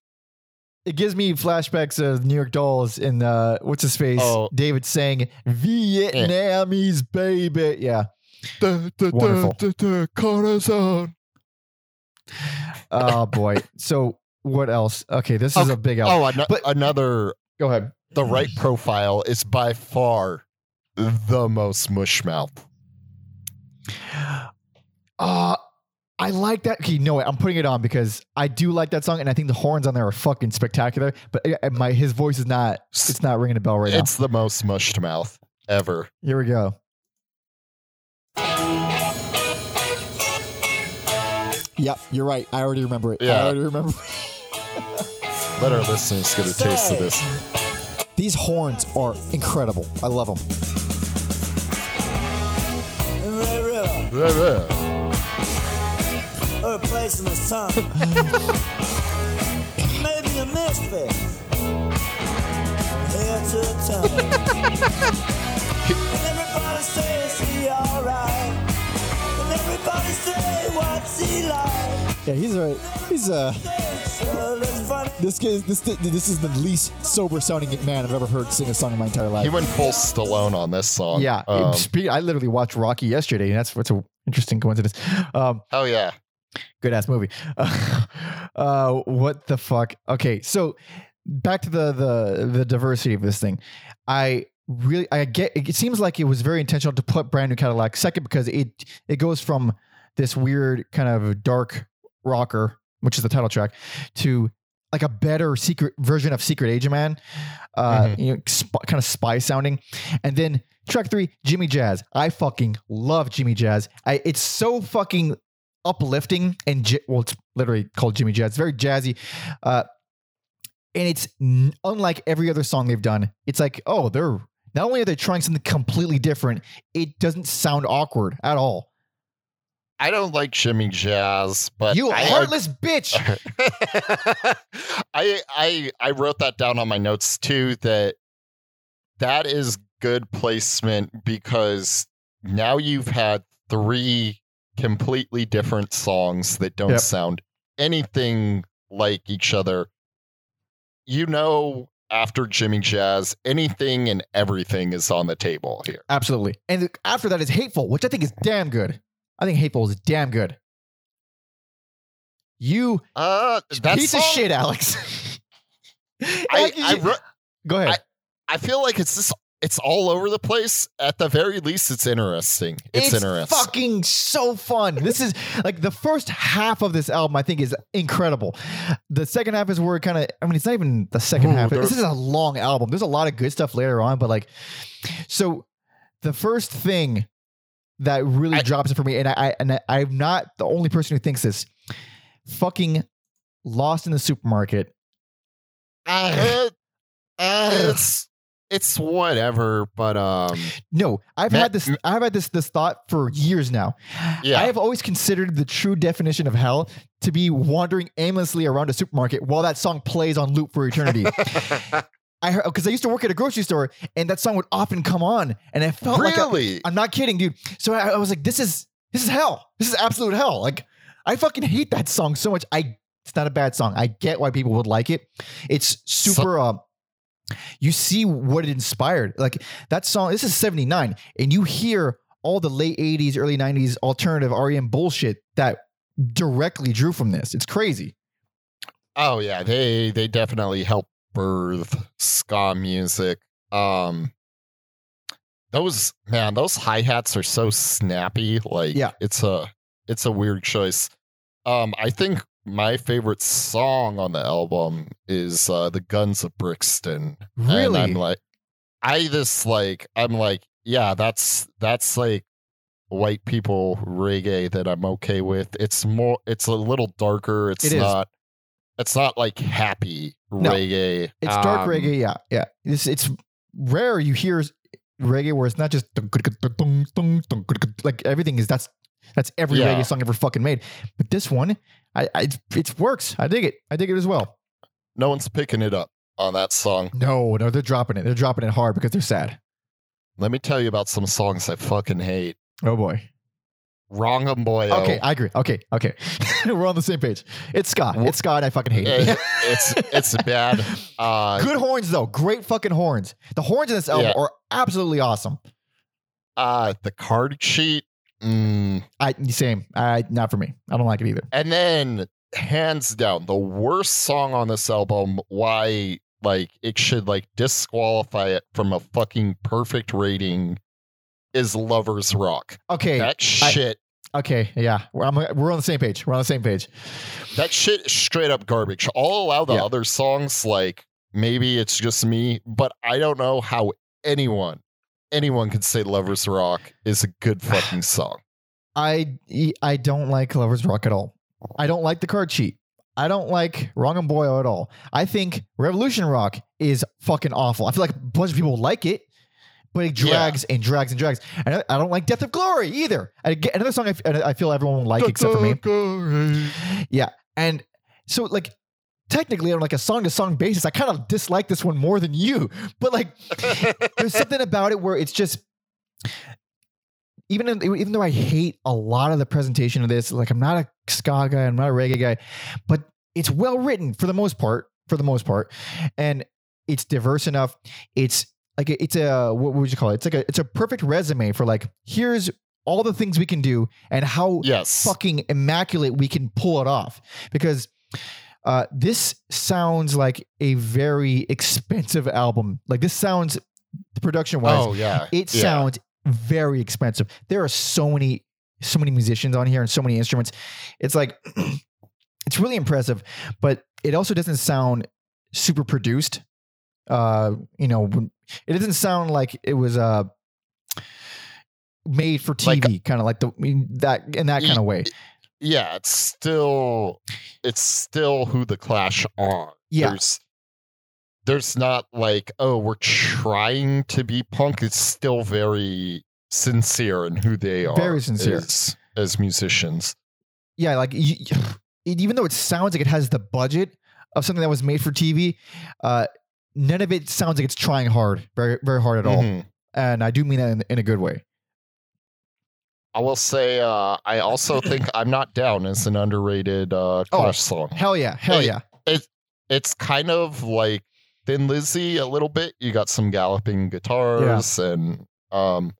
[SPEAKER 1] It gives me flashbacks of New York Dolls and uh, what's his face?
[SPEAKER 2] Oh.
[SPEAKER 1] David saying Vietnamese baby. Yeah.
[SPEAKER 2] Da, da,
[SPEAKER 1] Wonderful.
[SPEAKER 2] da, da, corazon.
[SPEAKER 1] Oh boy. so what else? Okay, this is a big album.
[SPEAKER 2] Oh, ano-
[SPEAKER 1] But-
[SPEAKER 2] another.
[SPEAKER 1] Go ahead.
[SPEAKER 2] The right profile is by far the most mushmouth.
[SPEAKER 1] Uh I like that. Okay, you know what? I'm putting it on because I do like that song, and I think the horns on there are fucking spectacular. But uh, my his voice is not. It's not ringing a bell right now.
[SPEAKER 2] It's the most mushed mouth ever.
[SPEAKER 1] Here we go.
[SPEAKER 3] Yep, you're right. I already remember it. I
[SPEAKER 2] Yeah.
[SPEAKER 3] already remember. *laughs*
[SPEAKER 2] Let our listeners get a taste of this.
[SPEAKER 3] These horns are incredible. I love them.
[SPEAKER 4] Red River,
[SPEAKER 2] Yeah, yeah.
[SPEAKER 4] her place in the sun. *laughs* Maybe a misfit. Head to toe. and everybody says she alright. And everybody say what's he like.
[SPEAKER 3] Yeah, he's right. He's uh,
[SPEAKER 4] So it's funny.
[SPEAKER 3] this kid. This this is the least sober sounding man I've ever heard sing a song in my entire life.
[SPEAKER 2] He went full Stallone on this song.
[SPEAKER 1] Yeah,
[SPEAKER 2] Um,
[SPEAKER 1] I literally watched Rocky yesterday, and that's what's an interesting coincidence. Um,
[SPEAKER 2] oh, yeah.
[SPEAKER 1] Good ass movie. *laughs* Uh, what the fuck? Okay, so back to the the the diversity of this thing. I really I get it seems like it was very intentional to put brand new Cadillac second because it it goes from this weird kind of dark rocker, which is the title track, to like a better secret version of Secret Agent Man, uh,
[SPEAKER 2] Mhm.
[SPEAKER 1] you know, sp- kind of spy sounding, and then track three, Jimmy Jazz. I fucking love Jimmy Jazz. I it's so fucking uplifting and j- well, it's literally called Jimmy Jazz. It's very jazzy, uh, and it's n- unlike every other song they've done. It's like oh, they're not only are they trying something completely different, it doesn't sound awkward at all.
[SPEAKER 2] I don't like Jimmy Jazz, but
[SPEAKER 1] you
[SPEAKER 2] I,
[SPEAKER 1] heartless bitch. *laughs*
[SPEAKER 2] I I I wrote that down on my notes too that that is good placement because now you've had three completely different songs that don't
[SPEAKER 1] Yep.
[SPEAKER 2] sound anything like each other. You know after Jimmy Jazz anything and everything is on the table here.
[SPEAKER 1] Absolutely. And after that is hateful, which I think is damn good. I think hateful is damn good. You
[SPEAKER 2] Uh
[SPEAKER 1] piece of shit, Alex. *laughs*
[SPEAKER 2] I, I, wrote-
[SPEAKER 1] Go ahead.
[SPEAKER 2] I feel like it's just it's all over the place. At the very least, it's interesting. It's, interesting.
[SPEAKER 1] fucking so fun. This is like the first half of this album. I think is incredible. The second half is where it kind of. I mean, it's not even the second
[SPEAKER 2] Ooh,
[SPEAKER 1] half. This is a long album. There's a lot of good stuff later on, but like, so the first thing that really
[SPEAKER 2] I-
[SPEAKER 1] drops it for me, and I, I and I, I'm not the only person who thinks this. fucking Lost in the Supermarket.
[SPEAKER 2] Uh, it's it's whatever, but um,
[SPEAKER 1] No, I've had this. I've had this this thought for years now.
[SPEAKER 2] yeah,
[SPEAKER 1] I have always considered the true definition of hell to be wandering aimlessly around a supermarket while that song plays on loop for eternity. *laughs* I heard because I used to work at a grocery store and that song would often come on, and I felt like a-
[SPEAKER 2] really.
[SPEAKER 1] I'm not kidding, dude. So I, I was like, this is this is hell. This is absolute hell. Like I fucking hate that song so much. I it's not a bad song. I get why people would like it. It's super. uh, you see what it inspired. Like that song. This is '79, and you hear all the late '80s, early '90s alternative REM bullshit that directly drew from this. It's crazy.
[SPEAKER 2] Oh yeah, they they definitely helped birth ska music. Um those man, those hi-hats are so snappy. Like
[SPEAKER 1] Yeah.
[SPEAKER 2] it's a it's a weird choice. Um I think my favorite song on the album is uh The Guns of Brixton. And
[SPEAKER 1] Really?
[SPEAKER 2] I'm like I just like I'm like, yeah, that's that's like white people reggae that I'm okay with. It's more it's a little darker. It's
[SPEAKER 1] It is.
[SPEAKER 2] not it's not like happy
[SPEAKER 1] No.
[SPEAKER 2] reggae.
[SPEAKER 1] It's dark
[SPEAKER 2] Um,
[SPEAKER 1] reggae, yeah, yeah. It's it's rare you hear reggae where it's not just like everything is that's that's every
[SPEAKER 2] Yeah.
[SPEAKER 1] reggae song ever fucking made. But this one, I, I it works. I dig it. I dig it as well.
[SPEAKER 2] No one's picking it up on that song.
[SPEAKER 1] No, no, they're dropping it. They're dropping it hard because they're sad.
[SPEAKER 2] Let me tell you about some songs I fucking hate.
[SPEAKER 1] Oh boy.
[SPEAKER 2] Wrong 'em boy.
[SPEAKER 1] Okay, I agree. Okay, okay. *laughs* We're on the same page. It's
[SPEAKER 2] ska.
[SPEAKER 1] It's ska. I fucking hate it. *laughs*
[SPEAKER 2] it's it's bad. Uh,
[SPEAKER 1] Good horns though. Great fucking horns. The horns in this album
[SPEAKER 2] Yeah.
[SPEAKER 1] are absolutely awesome.
[SPEAKER 2] uh, the card cheat. Mm,
[SPEAKER 1] I same. I not for me. I don't like it either.
[SPEAKER 2] and then hands down, the worst song on this album. Why like it should like disqualify it from a fucking perfect rating is Lovers Rock.
[SPEAKER 1] Okay.
[SPEAKER 2] That shit.
[SPEAKER 1] Okay, yeah, we're, we're on the same page. We're on the same page.
[SPEAKER 2] That shit is straight up garbage. I'll allow the
[SPEAKER 1] Yeah.
[SPEAKER 2] other songs, like maybe it's just me, but I don't know how anyone, anyone could say Lovers Rock is a good *sighs* fucking song.
[SPEAKER 1] I I don't like Lovers Rock at all. I don't like the card cheat. I don't like Wrong 'Em Boyo at all. I think Revolution Rock is fucking awful. I feel like a bunch of people like it, but it
[SPEAKER 2] Yeah.
[SPEAKER 1] drags and drags and drags. And I, I don't like Death or Glory either. Another song I, f- I feel everyone will like except for me. Yeah. And so like technically on like a song to song basis, I kind of dislike this one more than you. But like *laughs* there's something about it where it's just even in, even though I hate a lot of the presentation of this, like I'm not a ska guy, I'm not a reggae guy, but it's well written for the most part, for the most part, and it's diverse enough. It's like it's a what would you call it? It's like a it's a perfect resume for like here's all the things we can do and how
[SPEAKER 2] yes.
[SPEAKER 1] fucking immaculate we can pull it off because uh, this sounds like a very expensive album. Like this sounds production wise,
[SPEAKER 2] Oh yeah.
[SPEAKER 1] it
[SPEAKER 2] Yeah.
[SPEAKER 1] sounds very expensive. There are so many, so many musicians on here and so many instruments. It's like *clears throat* it's really impressive, but it also doesn't sound super produced. Uh, you know, it doesn't sound like it was uh made for
[SPEAKER 2] Like-
[SPEAKER 1] TV, kind of like the that in that kind of way.
[SPEAKER 2] Yeah, it's still it's still who the Clash are.
[SPEAKER 1] Yeah.
[SPEAKER 2] There's there's not like, oh, we're trying to be punk. It's still very sincere in who they are.
[SPEAKER 1] Very sincere.
[SPEAKER 2] as, as musicians.
[SPEAKER 1] yeah, like you, *sighs* even though it sounds like it has the budget of something that was made for TV, uh, none of it sounds like it's trying hard, very very hard at all.
[SPEAKER 2] Mhm.
[SPEAKER 1] And I do mean that in, in a good way.
[SPEAKER 2] I will say, uh, I also think I'm not down as an underrated uh,
[SPEAKER 1] Oh.
[SPEAKER 2] Song.
[SPEAKER 1] Hell yeah, hell
[SPEAKER 2] Hey.
[SPEAKER 1] yeah.
[SPEAKER 2] It's kind of like Thin Lizzy a little bit. You got some galloping guitars and um,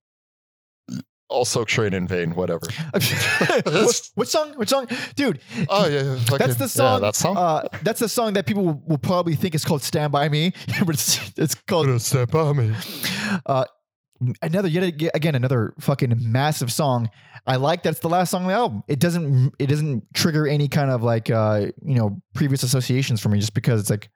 [SPEAKER 2] also Train in Vain, whatever. *laughs*
[SPEAKER 1] what, what *laughs* song? What song, dude?
[SPEAKER 2] Oh yeah, yeah,
[SPEAKER 1] That's
[SPEAKER 2] fucking-
[SPEAKER 1] the
[SPEAKER 2] yeah,
[SPEAKER 1] song.
[SPEAKER 2] that song.
[SPEAKER 1] Uh, that's the song that people will, will probably think is called "Stand by Me," but *laughs* it's it's called
[SPEAKER 2] "Stand by me.
[SPEAKER 1] uh, another yet again another fucking massive song. I like that's the last song on the album. It doesn't it doesn't trigger any kind of like uh you know previous associations for me just because it's like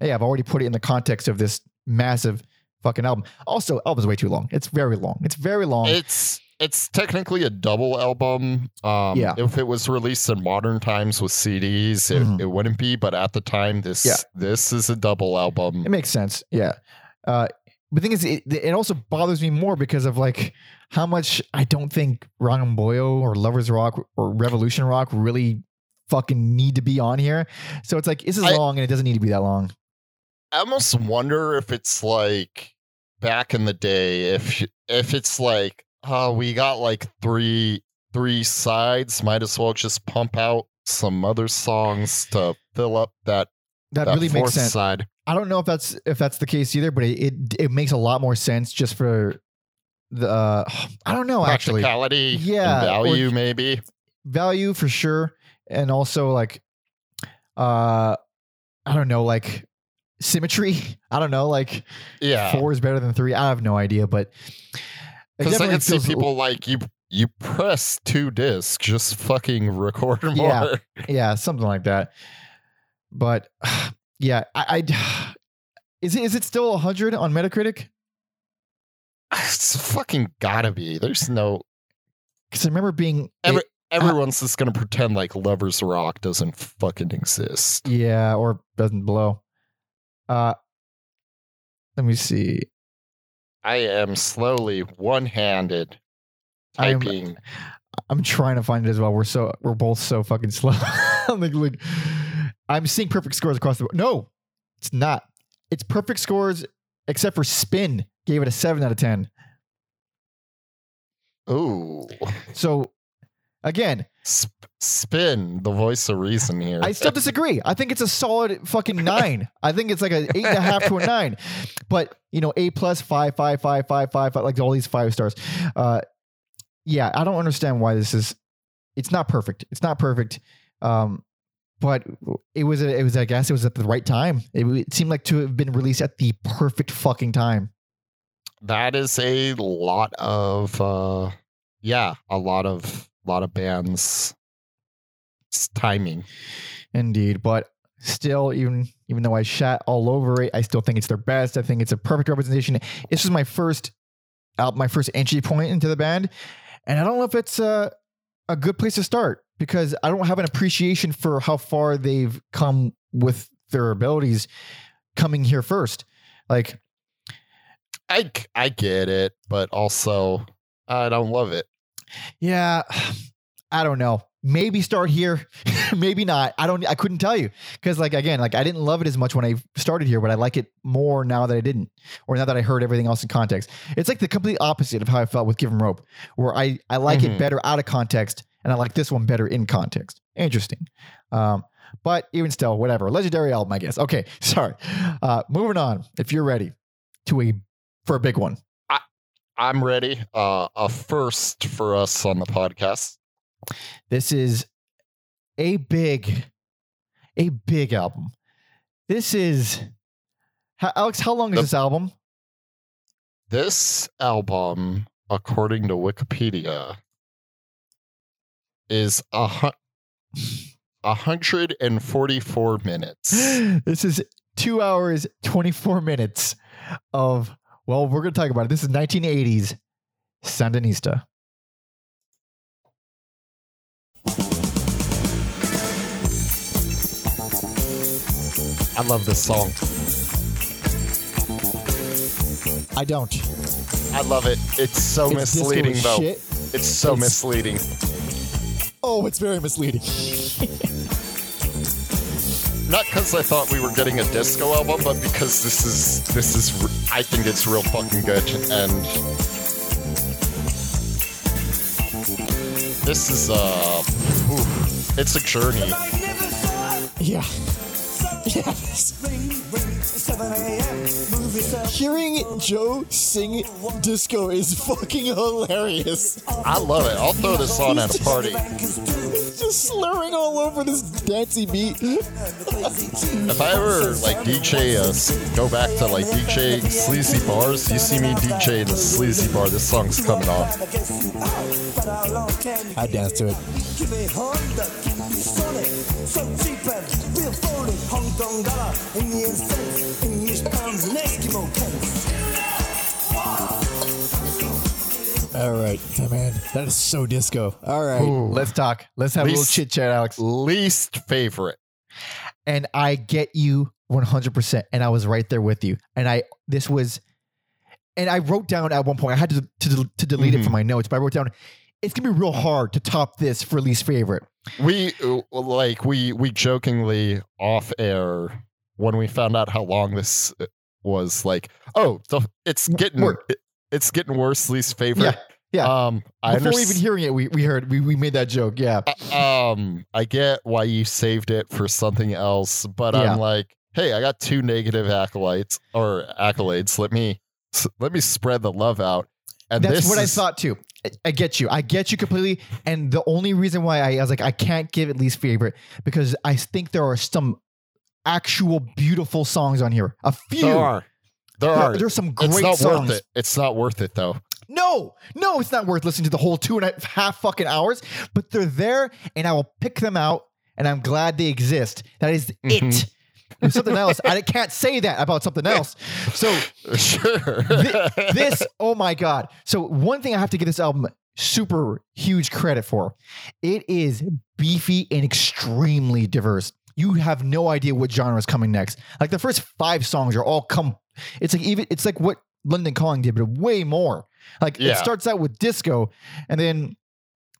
[SPEAKER 1] hey I've already put it in the context of this massive fucking album. Also, album's way too long. It's very long. It's very long.
[SPEAKER 2] It's it's technically a double album. Um,
[SPEAKER 1] Yeah.
[SPEAKER 2] If it was released in modern times with CDs, it,
[SPEAKER 1] Mhm.
[SPEAKER 2] it wouldn't be. But at the time, this
[SPEAKER 1] Yeah.
[SPEAKER 2] this is a double album.
[SPEAKER 1] It makes sense. Yeah. Uh, the thing is, it, it also bothers me more because of like how much I don't think Wrong 'Em Boyo or Lovers Rock or Revolution Rock really fucking need to be on here. So it's like this is
[SPEAKER 2] I-
[SPEAKER 1] long and it doesn't need to be that long.
[SPEAKER 2] I almost wonder if it's like back in the day, if if it's like, oh, we got like three three sides, might as well just pump out some other songs to fill up that
[SPEAKER 1] That,
[SPEAKER 2] that
[SPEAKER 1] really makes sense.
[SPEAKER 2] side.
[SPEAKER 1] I don't know if that's if that's the case either, but it it, it makes a lot more sense just for the uh, I don't know actually
[SPEAKER 2] Practicality,
[SPEAKER 1] Yeah,
[SPEAKER 2] value, maybe.
[SPEAKER 1] value for sure, and also like uh I don't know like symmetry. *laughs* I don't know like
[SPEAKER 2] Yeah,
[SPEAKER 1] four is better than three. I have no idea, but
[SPEAKER 2] because I can see people like you. You press two discs, just fucking record *laughs* more.
[SPEAKER 1] Yeah. yeah, something like that. But *sighs* yeah, I, I *sighs* is it is it still hundred on Metacritic? *sighs*
[SPEAKER 2] It's fucking gotta be. There's no
[SPEAKER 1] Because I remember being
[SPEAKER 2] Every- everyone's just gonna pretend like Lovers Rock doesn't fucking exist.
[SPEAKER 1] yeah, or doesn't blow. Uh, let me see.
[SPEAKER 2] I am slowly one-handed typing.
[SPEAKER 1] I'm trying to find it as well. We're so we're both so fucking slow. *laughs* like, like, I'm seeing perfect scores across the board. No, it's not. It's perfect scores except for Spin gave it a seven out of ten.
[SPEAKER 2] Ooh,
[SPEAKER 1] So again,
[SPEAKER 2] Sp- spin the voice of reason here.
[SPEAKER 1] I still disagree. I think it's a solid fucking nine. I think it's like an eight and a half to a nine. But you know, A plus five, five, five, five, five, five, like all these five stars. Uh, yeah, I don't understand why this is. It's not perfect. It's not perfect. Um, but it was. A, it was. I guess it was at the right time. It, it seemed like to have been released at the perfect fucking time.
[SPEAKER 2] that is a lot of uh yeah, a lot of lot of bands timing.
[SPEAKER 1] Indeed, but still, even even though I shat all over it, I still think it's their best. I think it's a perfect representation. This was my first, uh, my first entry point into the band, and I don't know if it's a a good place to start because I don't have an appreciation for how far they've come with their abilities coming here first. Like,
[SPEAKER 2] I I get it, but also I don't love it.
[SPEAKER 1] yeah, *sighs* I don't know. Maybe start here, *laughs* maybe not. I don't. I couldn't tell you because, like, again, like I didn't love it as much when I started here, but I like it more now that I didn't, or now that I heard everything else in context. It's like the complete opposite of how I felt with Give 'Em Rope, where I I like it
[SPEAKER 2] Mhm.
[SPEAKER 1] better out of context, and I like this one better in context. Interesting. Um, but even still, whatever. Legendary album, I guess. Okay, *laughs* sorry. Uh, moving on. If you're ready to a for a big one.
[SPEAKER 2] I'm ready. Uh a first for us on the podcast.
[SPEAKER 1] This is a big, a big album. This is how, Alex. How long is
[SPEAKER 2] The-
[SPEAKER 1] this album?
[SPEAKER 2] This album, according to Wikipedia, is a hu- 144 minutes. *gasps*
[SPEAKER 1] this is two hours twenty four minutes of. Well, we're gonna talk about it. This is 1980s Sandinista.
[SPEAKER 2] I love this song.
[SPEAKER 3] I don't.
[SPEAKER 2] I love it. It's so
[SPEAKER 3] It's
[SPEAKER 2] misleading, though.
[SPEAKER 3] shit.
[SPEAKER 2] It's so
[SPEAKER 3] It's-
[SPEAKER 2] misleading.
[SPEAKER 3] Oh, it's very misleading. *laughs*
[SPEAKER 2] Not because I thought we were getting a disco album, but because this is this is. I think it's real fucking good, and this is uh, ooh, it's a journey.
[SPEAKER 3] Yeah. *laughs* Yes. Hearing Joe sing disco is fucking hilarious.
[SPEAKER 2] I love it. I'll throw this on at a party.
[SPEAKER 3] Just slurring all over this dancey beat.
[SPEAKER 2] If I ever like DJ, uh, go back to like DJ sleazy bars, you see me DJ in a sleazy bar. This song's coming on.
[SPEAKER 3] I dance to it.
[SPEAKER 4] So cheap and real phony. Hong Kong dollar, Indian cents, English pounds, and Eskimo pence.
[SPEAKER 3] All right, man, that is so disco. All right,
[SPEAKER 1] Ooh, let's talk. Let's have a little chit chat, Alex.
[SPEAKER 2] Least favorite.
[SPEAKER 1] And I get you 100%. And I was right there with you. And I, this was, and I wrote down at one point, I had to, to, to delete it
[SPEAKER 2] Mhm.
[SPEAKER 1] from my notes, but I wrote down, it's going to be real hard to top this for least favorite.
[SPEAKER 2] We uh, like we we jokingly off air when we found out how long this uh, was like, oh, the, it's getting it- it's getting worse. Least favorite.
[SPEAKER 1] Yeah, yeah.
[SPEAKER 2] Um, I
[SPEAKER 1] Before
[SPEAKER 2] understand.
[SPEAKER 1] even hearing it, we, we heard, we, we made that joke. Yeah.
[SPEAKER 2] um, I get why you saved it for something else, but
[SPEAKER 1] Yeah.
[SPEAKER 2] I'm like, hey, I got two negative acolytes or accolades. Let me let me spread the love out. And
[SPEAKER 1] That's what I thought too. I- I get you. I get you completely. And the only reason why I, I was like, I can't give it least favorite because I think there are some actual beautiful songs on here. A few.
[SPEAKER 2] There are, there
[SPEAKER 1] There-
[SPEAKER 2] are.
[SPEAKER 1] there's some great
[SPEAKER 2] it's not
[SPEAKER 1] songs.
[SPEAKER 2] worth it. It's not worth it though.
[SPEAKER 1] No, no, it's not worth listening to the whole two and a half fucking hours, but they're there and I will pick them out and I'm glad they exist. That is it.
[SPEAKER 2] Mhm.
[SPEAKER 1] There's something else. I can't say that about something else. So *laughs*
[SPEAKER 2] Sure.
[SPEAKER 1] Thi- this, oh my God. So, one thing I have to give this album super huge credit for it is beefy and extremely diverse. You have no idea what genre is coming next. Like the first five songs are all come. It's like even it's like what London Calling did, but way more. Like it starts out with disco, and then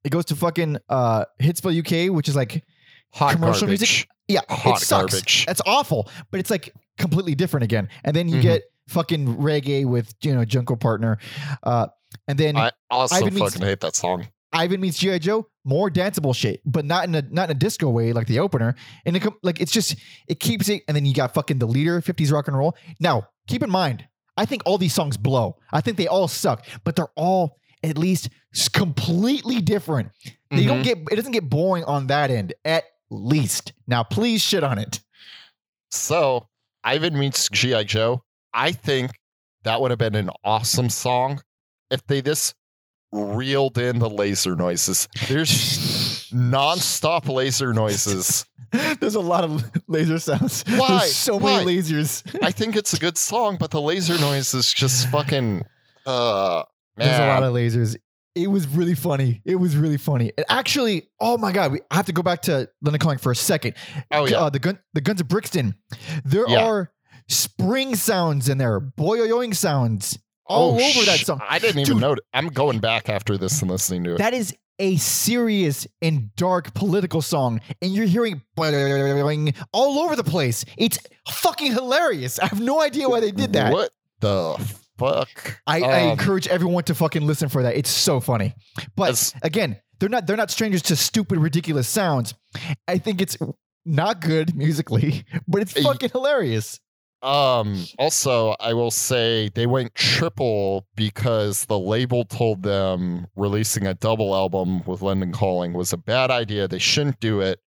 [SPEAKER 1] it goes to fucking uh Hitsville UK, which is like
[SPEAKER 2] hot
[SPEAKER 1] commercial
[SPEAKER 2] garbage.
[SPEAKER 1] music? yeah,
[SPEAKER 2] Hot
[SPEAKER 1] it sucks.
[SPEAKER 2] garbage.
[SPEAKER 1] That's awful, but it's like completely different again. And then you
[SPEAKER 2] Mhm.
[SPEAKER 1] get fucking reggae with you know Junco Partner, uh, and then
[SPEAKER 2] I also
[SPEAKER 1] Ivan meets-
[SPEAKER 2] fucking hate that song.
[SPEAKER 1] Ivan meets GI Joe, more danceable shit, but not in a not in a disco way like the opener. And it com- like it's just it keeps it. And then you got fucking the leader, 50s rock and roll. Now keep in mind, I think all these songs blow. I think they all suck, but they're all at least completely different. They don't
[SPEAKER 2] Mhm.
[SPEAKER 1] get it doesn't get boring on that end at least. Now please shit on it.
[SPEAKER 2] So Ivan meets G.I. Joe. I think that would have been an awesome song if they just reeled in the laser noises. There's nonstop laser noises. *laughs*
[SPEAKER 1] There's a lot of laser sounds. *laughs*
[SPEAKER 2] Why?
[SPEAKER 1] There's so
[SPEAKER 2] Why?
[SPEAKER 1] many lasers.
[SPEAKER 2] I think it's a good song, but the laser noises just fucking uh man.
[SPEAKER 1] There's a lot of lasers. It was really funny. It was really funny. And actually, oh my god, we I have to go back to London Calling for a second.
[SPEAKER 2] oh yeah.
[SPEAKER 1] Uh, the gun, the Guns of Brixton. There
[SPEAKER 2] Yeah.
[SPEAKER 1] are spring sounds in there, boyoyoing sounds all
[SPEAKER 2] Oh,
[SPEAKER 1] over that song.
[SPEAKER 2] I didn't even
[SPEAKER 1] Dude.
[SPEAKER 2] know. I'm going back after this and listening to it.
[SPEAKER 1] That is a serious and dark political song, and you're hearing boing all over the place. It's fucking hilarious. I have no idea why they did that.
[SPEAKER 2] What the fuck?
[SPEAKER 1] I, I
[SPEAKER 2] Um,
[SPEAKER 1] encourage everyone to fucking listen for that. It's so funny. But again, they're not they're not strangers to stupid, ridiculous sounds. I think it's not good musically, *laughs* but it's fucking hilarious.
[SPEAKER 2] Um, also, I will say they went triple because the label told them releasing a double album with London Calling was a bad idea. They shouldn't do it.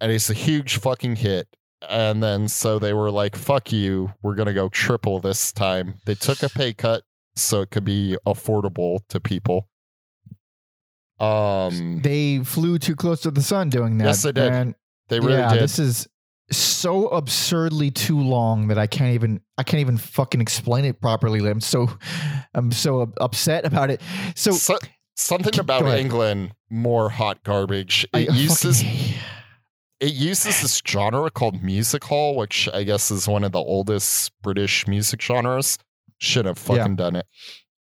[SPEAKER 2] And it's a huge fucking hit. And then so they were like, fuck you, we're going to go triple this time. They took a pay cut so it could be affordable to people. Um,
[SPEAKER 1] They flew too close to the sun doing that.
[SPEAKER 2] Yes, they did.
[SPEAKER 1] man.
[SPEAKER 2] they really
[SPEAKER 1] yeah,
[SPEAKER 2] did.
[SPEAKER 1] this is so absurdly too long that I can't even I can't even fucking explain it properly. I'm so I'm so upset about it. So
[SPEAKER 2] So- something about England more hot garbage. It
[SPEAKER 1] fucking
[SPEAKER 2] uses
[SPEAKER 1] hate-
[SPEAKER 2] it uses this genre called music hall, which I guess is one of the oldest British music genres. Should have
[SPEAKER 1] Yeah.
[SPEAKER 2] fucking done it.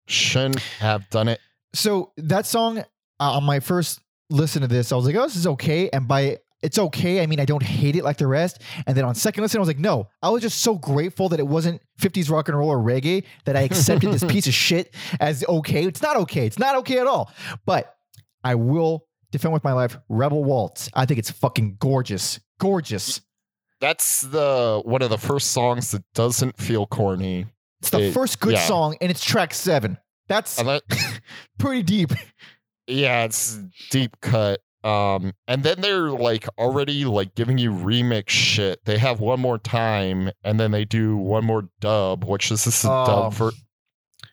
[SPEAKER 2] Shouldn't have done it.
[SPEAKER 1] So that song uh, on my first listen to this, I was like, "Oh, this is okay." And by it's okay, I mean I don't hate it like the rest. And then on second listen, I was like, "No." I was just so grateful that it wasn't 50s rock and roll or reggae that I accepted this *laughs* piece of shit as okay. It's not okay. It's not okay at all. But I will defend with my life Rebel Waltz. I think it's fucking gorgeous, gorgeous.
[SPEAKER 2] That's the one of the first songs that doesn't feel corny.
[SPEAKER 1] It's the
[SPEAKER 2] It-
[SPEAKER 1] first good
[SPEAKER 2] yeah.
[SPEAKER 1] song, and it's track seven. That's
[SPEAKER 2] that, *laughs*
[SPEAKER 1] pretty deep.
[SPEAKER 2] yeah, it's deep cut. Um, and then they're like already like giving you remix shit. They have one more time, and then they do one more dub, which is this
[SPEAKER 1] Oh.
[SPEAKER 2] dub for.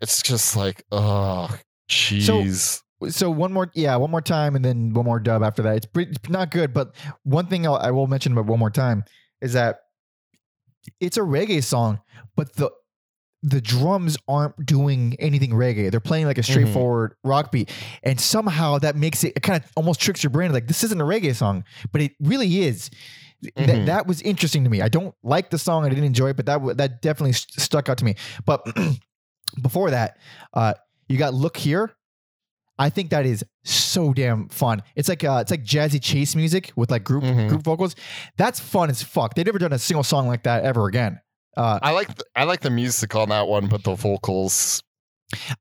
[SPEAKER 2] It's just like, oh, jeez.
[SPEAKER 1] so one more yeah one more time and then one more dub after that it's pretty it's not good but one thing I'll, i will mention about one more time is that it's a reggae song but the the drums aren't doing anything reggae. They're playing like a straightforward rock beat. And somehow that makes it, it kind of almost tricks your brain. Like, this isn't a reggae song, but it really is. Th-
[SPEAKER 2] Mhm.
[SPEAKER 1] that was interesting to me. I don't like the song. I didn't enjoy it, but that, that definitely st- stuck out to me. But *clears throat* before that, uh, you got Look Here. I think that is so damn fun. It's like uh, it's like jazzy chase music with like group
[SPEAKER 2] Mhm.
[SPEAKER 1] group vocals. That's fun as fuck. They've never done a single song like that ever again. Uh,
[SPEAKER 2] I like the, I like the music on that one, but the vocals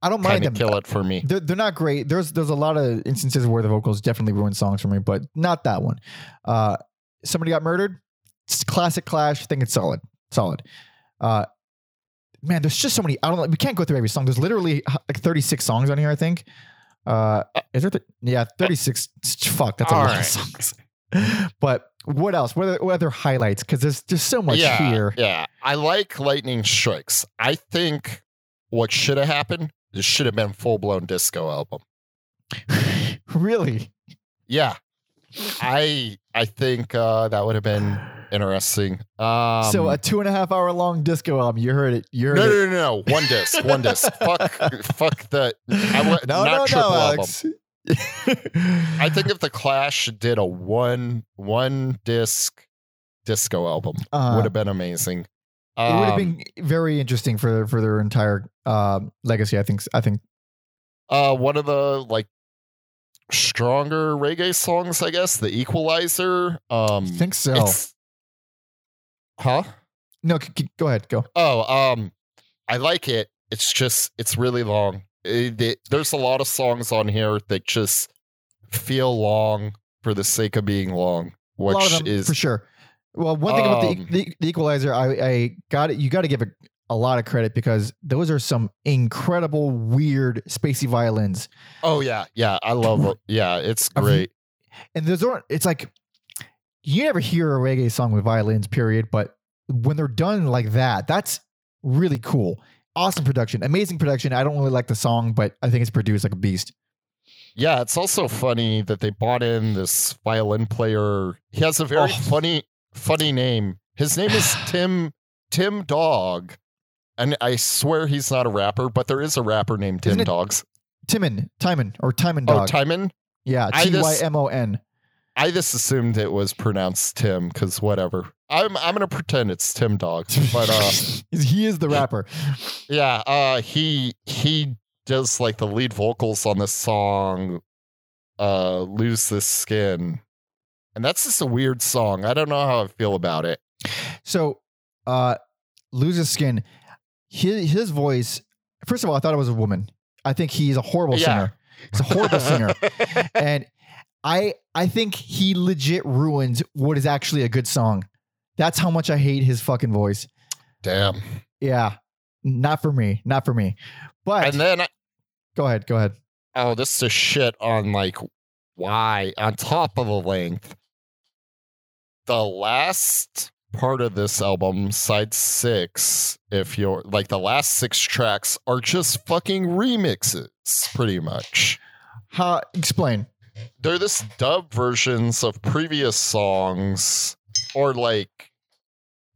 [SPEAKER 1] I don't mind them.
[SPEAKER 2] kill it for me.
[SPEAKER 1] They're, they're not great. There's there's a lot of instances where the vocals definitely ruin songs for me, but not that one. Uh, somebody got murdered. It's classic Clash. I think it's solid, solid. Uh, man, there's just so many. I don't know. We can't go through every song. There's literally uh, like 36 songs on here. I think. Uh, is there? Th- yeah, 36. Fuck, that's a
[SPEAKER 2] All
[SPEAKER 1] lot
[SPEAKER 2] right.
[SPEAKER 1] of songs. *laughs* but what else? What other, what other highlights? Because there's just so much
[SPEAKER 2] yeah,
[SPEAKER 1] here.
[SPEAKER 2] yeah. I like lightning strikes. I think what should have happened. This should have been full blown disco album. *laughs*
[SPEAKER 1] really?
[SPEAKER 2] Yeah, I I think uh, that would have been *sighs* interesting. Um,
[SPEAKER 1] so a two and a half hour long disco album. You heard it. You heard
[SPEAKER 2] no,
[SPEAKER 1] it.
[SPEAKER 2] no, no, no, one disc, one disc. fuck, *laughs* fuck the. I
[SPEAKER 1] no,
[SPEAKER 2] not
[SPEAKER 1] no,
[SPEAKER 2] triple
[SPEAKER 1] no,
[SPEAKER 2] album.
[SPEAKER 1] Alex. *laughs*
[SPEAKER 2] I think if the Clash did a one one disc disco album,
[SPEAKER 1] Uh,
[SPEAKER 2] would have been amazing.
[SPEAKER 1] it would have
[SPEAKER 2] Um,
[SPEAKER 1] been very interesting for their, for their entire um, legacy. I think. I think.
[SPEAKER 2] uh one of the like stronger reggae songs, I guess, the Equalizer. Um,
[SPEAKER 1] I think so.
[SPEAKER 2] huh?
[SPEAKER 1] No, c- c- go ahead. Go.
[SPEAKER 2] Oh, um, I like it. It's just it's really long. It- it- there's a lot of songs on here that just feel long for the sake of being long,
[SPEAKER 1] a
[SPEAKER 2] which is
[SPEAKER 1] for sure. Well, one thing about the,
[SPEAKER 2] Um,
[SPEAKER 1] the, the Equalizer, I, I got it. You got to give it a lot of credit because those are some incredible, weird, spacey violins,
[SPEAKER 2] oh yeah, yeah, I love it. Yeah, it's great.
[SPEAKER 1] and those aren't. It's like you never hear a reggae song with violins, period. But when they're done like that, that's really cool. Awesome production, amazing production. I don't really like the song, but I think it's produced like a beast.
[SPEAKER 2] Yeah, it's also funny that they bought in this violin player. He has a very
[SPEAKER 1] Oh.
[SPEAKER 2] funny, funny name. His name is *sighs* Tim Tim Dog, and I swear he's not a rapper, but there is a rapper named Tim Dogs.
[SPEAKER 1] Timon, Timon, or Timon
[SPEAKER 2] Oh,
[SPEAKER 1] Dog.
[SPEAKER 2] Timon.
[SPEAKER 1] yeah, T Y M O N.
[SPEAKER 2] I just assumed it was pronounced Tim because whatever. I'm I'm gonna pretend it's Tim Dog, but uh, *laughs*
[SPEAKER 1] he is the rapper.
[SPEAKER 2] yeah, uh, he he does like the lead vocals on this song, uh, "Lose This Skin," and that's just a weird song. I don't know how I feel about it.
[SPEAKER 1] So, uh, lose his skin. His his voice. First of all, I thought it was a woman. I think he's a horrible
[SPEAKER 2] Yeah.
[SPEAKER 1] singer. He's a horrible singer, *laughs* and I I think he legit ruins what is actually a good song. That's how much I hate his fucking voice.
[SPEAKER 2] Damn.
[SPEAKER 1] Yeah, not for me. Not for me. But
[SPEAKER 2] And then
[SPEAKER 1] go ahead. Go ahead.
[SPEAKER 2] oh, this is shit on like why on top of the length. The last part of this album, side six, if you're like the last six tracks are just fucking remixes, pretty much.
[SPEAKER 1] How explain?
[SPEAKER 2] They're this dub versions of previous songs or like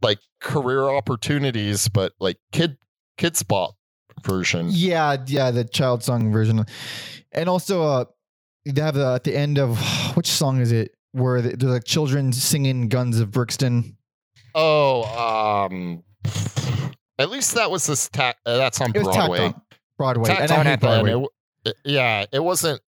[SPEAKER 2] like career opportunities, but like kid kids bop version.
[SPEAKER 1] Yeah, yeah, the child song version, and also uh, they have the at the end of *sighs* which song is it where the- they're like children singing "Guns of Brixton."
[SPEAKER 2] Oh, um, at least that was this. Ta- uh, that's on
[SPEAKER 1] It was
[SPEAKER 2] Broadway.
[SPEAKER 1] on Broadway,
[SPEAKER 2] Tacked
[SPEAKER 1] and
[SPEAKER 2] on
[SPEAKER 1] hate
[SPEAKER 2] at the end.
[SPEAKER 1] Broadway.
[SPEAKER 2] It- yeah, it wasn't.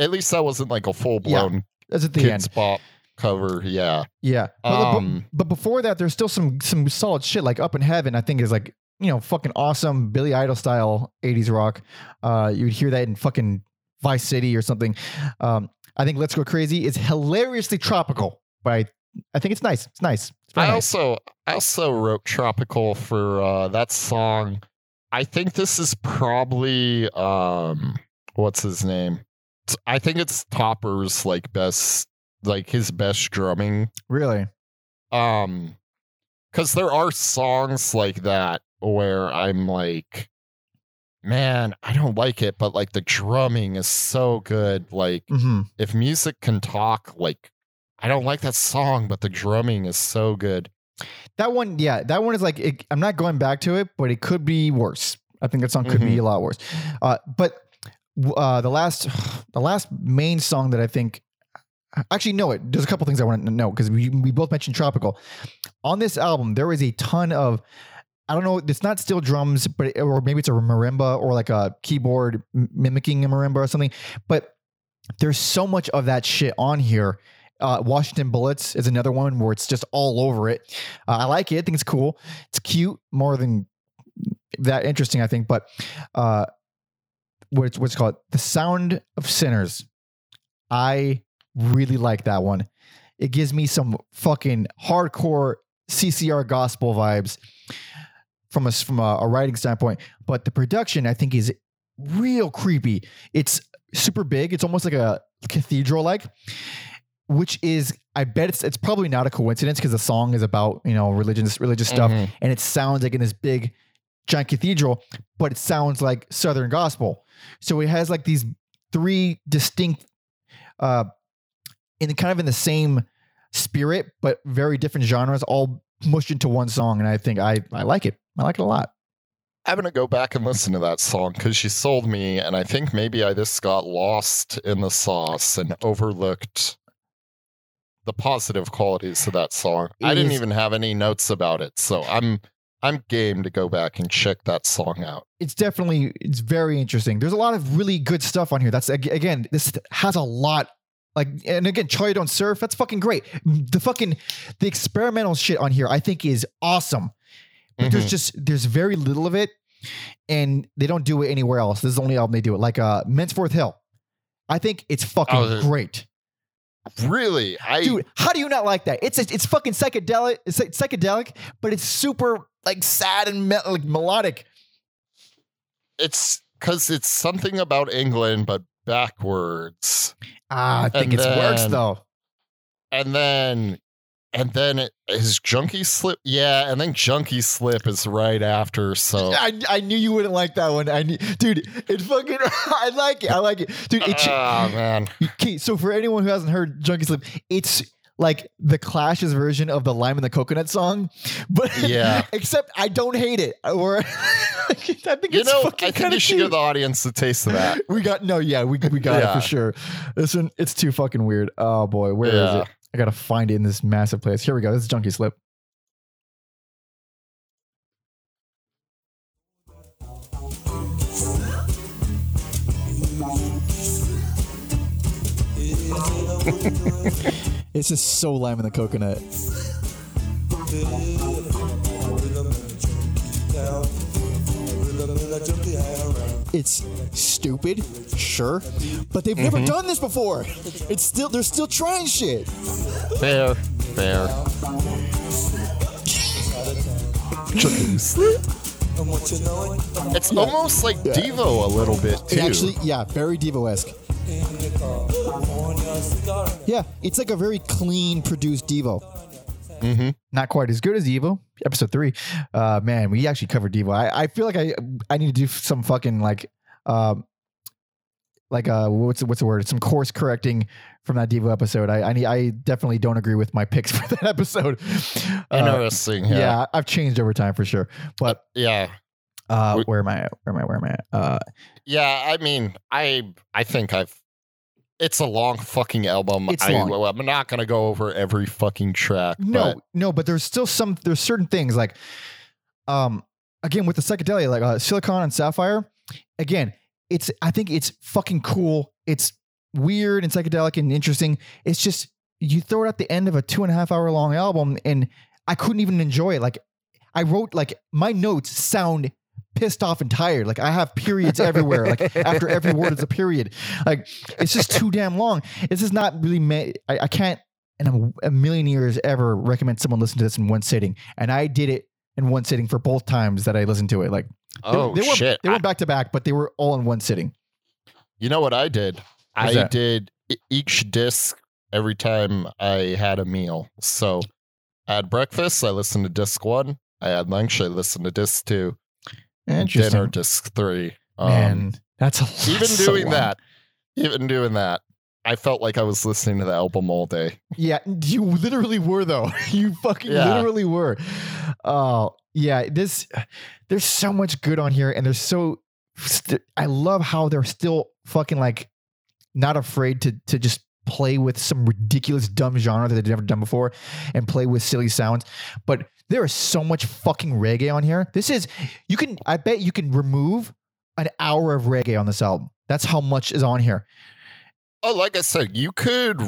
[SPEAKER 2] At least that wasn't like a full blown
[SPEAKER 1] That's at the
[SPEAKER 2] kids
[SPEAKER 1] end.
[SPEAKER 2] pop cover. Yeah.
[SPEAKER 1] Yeah, but,
[SPEAKER 2] Um,
[SPEAKER 1] but, but before that, there's still some some solid shit like "Up in Heaven." I think is like you know fucking awesome Billy Idol style '80s rock. Uh, you would hear that in fucking Vice City or something. Um, I think "Let's Go Crazy" is hilariously tropical, but I, I think it's nice. It's nice. It's
[SPEAKER 2] I
[SPEAKER 1] nice.
[SPEAKER 2] also I also wrote tropical for uh, that song. I think this is probably um what's his name? I think it's Topper's like best like his best drumming.
[SPEAKER 1] really.
[SPEAKER 2] Um cuz there are songs like that where I'm like man, I don't like it but like the drumming is so good like
[SPEAKER 1] hmm
[SPEAKER 2] if music can talk like I don't like that song but the drumming is so good.
[SPEAKER 1] That one, yeah, that one is like it, I'm not going back to it, but it could be worse. I think that song could be a lot worse. Uh, but uh, the last, *sighs* the last main song that I think, actually, no, it. There's a couple things I want to know because we we both mentioned tropical. On this album, there is a ton of. I don't know. It's not steel drums, but or maybe it's a marimba or like a keyboard mimicking a marimba or something. But there's so much of that shit on here. Uh, Washington Bullets is another one where it's just all over it. Uh, I like it. I think it's cool. It's cute more than that interesting, I think. But uh, what's what's called the sound of sinners. I really like that one. It gives me some fucking hardcore CCR gospel vibes from a from a, a writing standpoint. But the production, I think, is real creepy. It's super big. It's almost like a cathedral like which is I bet it's it's probably not a coincidence because the song is about you know religious religious stuff
[SPEAKER 2] Mhm.
[SPEAKER 1] and it sounds like in this big giant cathedral, but it sounds like Southern gospel. So it has like these three distinct, uh, in the, kind of in the same spirit, but very different genres, all mushed into one song. And I think I I like it. I like it a lot.
[SPEAKER 2] I'm gonna go back and listen to that song because she sold me, and I think maybe I just got lost in the sauce and overlooked the positive qualities of that song. I didn't
[SPEAKER 1] is-
[SPEAKER 2] even have any notes about it, so I'm I'm game to go back and check that song out.
[SPEAKER 1] It's definitely it's very interesting. There's a lot of really good stuff on here. That's again, this has a lot. Like and again, Charlie Don't Surf. That's fucking great. The fucking the experimental shit on here, I think, is awesome. but there's
[SPEAKER 2] Mhm.
[SPEAKER 1] just there's very little of it and they don't do it anywhere else this is the only album they do it like uh Mensforth Hill I think it's fucking
[SPEAKER 2] Oh,
[SPEAKER 1] great
[SPEAKER 2] really, I
[SPEAKER 1] dude how do you not like that? It's it's fucking psychedelic it's psychedelic but it's super like sad and me- like melodic.
[SPEAKER 2] It's because it's something about England, but backwards.
[SPEAKER 1] ah I think
[SPEAKER 2] And
[SPEAKER 1] it works
[SPEAKER 2] then-
[SPEAKER 1] though.
[SPEAKER 2] and then and then it, his junkie slip yeah and then junkie slip is right after so
[SPEAKER 1] I, I knew you wouldn't like that one I knew, dude it fucking *laughs* I like it I like it dude it,
[SPEAKER 2] oh man
[SPEAKER 1] Okay, so for anyone who hasn't heard Junkie Slip, it's like the Clash's version of the Lime and the Coconut song, *laughs* but
[SPEAKER 2] Yeah. *laughs*
[SPEAKER 1] except I don't hate it. Or I think
[SPEAKER 2] you
[SPEAKER 1] it's
[SPEAKER 2] know
[SPEAKER 1] fucking
[SPEAKER 2] i think you should
[SPEAKER 1] cute.
[SPEAKER 2] give the audience a taste of that
[SPEAKER 1] We got no, yeah, we we got it for sure. This one, it's too fucking weird. Oh boy, where is
[SPEAKER 2] Yeah.
[SPEAKER 1] it? I gotta find it in this massive place. Here we go. This is Junkie Slip. *laughs* It's just so lime in the coconut. It's stupid, sure, but they've never mm-hmm. done this before. It's still they're still trying shit.
[SPEAKER 2] fair fair it's almost like devo a little bit
[SPEAKER 1] It
[SPEAKER 2] too
[SPEAKER 1] actually, yeah, very Devo-esque. Yeah, it's like a very clean produced Devo.
[SPEAKER 2] Mhm.
[SPEAKER 1] Not quite as good as Devo. Episode three. Uh, man, we actually covered Devo. I, I feel like I I need to do some fucking like um like uh what's the- what's the word? Some course correcting from that Devo episode. I I, need, I definitely don't agree with my picks *laughs* for that episode. Uh,
[SPEAKER 2] interesting
[SPEAKER 1] yeah.
[SPEAKER 2] yeah
[SPEAKER 1] I've changed over time for sure. But
[SPEAKER 2] yeah
[SPEAKER 1] uh,
[SPEAKER 2] We-
[SPEAKER 1] where am I? at? Where am I? Where am I? at? Uh,
[SPEAKER 2] yeah i mean i i think i've it's a long fucking album.
[SPEAKER 1] It's
[SPEAKER 2] I,
[SPEAKER 1] long.
[SPEAKER 2] I'm not gonna go over every fucking track.
[SPEAKER 1] No,
[SPEAKER 2] but
[SPEAKER 1] no, but there's still some there's certain things like um again with the psychedelia like uh, silicon and sapphire again it's I think it's fucking cool it's weird and psychedelic and interesting it's just you throw it at the end of a two and a half hour long album and I couldn't even enjoy it like I wrote like my notes sound pissed off and tired like I have periods everywhere like *laughs* after every word is a period like it's just too damn long it's just not really ma- I, I can't in a, a million years ever recommend someone listen to this in one sitting. And I did it in one sitting for both times that I listened to it. Like
[SPEAKER 2] oh
[SPEAKER 1] they were
[SPEAKER 2] shit!
[SPEAKER 1] they were back to back, but they were all in one sitting.
[SPEAKER 2] You know what I did?
[SPEAKER 1] What's
[SPEAKER 2] I
[SPEAKER 1] that?
[SPEAKER 2] did each disc every time I had a meal. So I had breakfast, I listened to disc one. I had lunch, I listened to disc two.
[SPEAKER 1] Interesting.
[SPEAKER 2] Dinner, disc three. Um,
[SPEAKER 1] Man, that's a lot,
[SPEAKER 2] even
[SPEAKER 1] so
[SPEAKER 2] doing
[SPEAKER 1] long.
[SPEAKER 2] that, even doing that. I felt like I was listening to the album all day.
[SPEAKER 1] Yeah, you literally were though. *laughs* You fucking
[SPEAKER 2] Yeah.
[SPEAKER 1] literally were. Oh, yeah, this there's so much good on here and there's so st- I love how they're still fucking like not afraid to to just play with some ridiculous dumb genre that they've never done before and play with silly sounds. But there is so much fucking reggae on here. This is you can I bet you can remove an hour of reggae on this album. That's how much is on here.
[SPEAKER 2] Oh, like I said, you could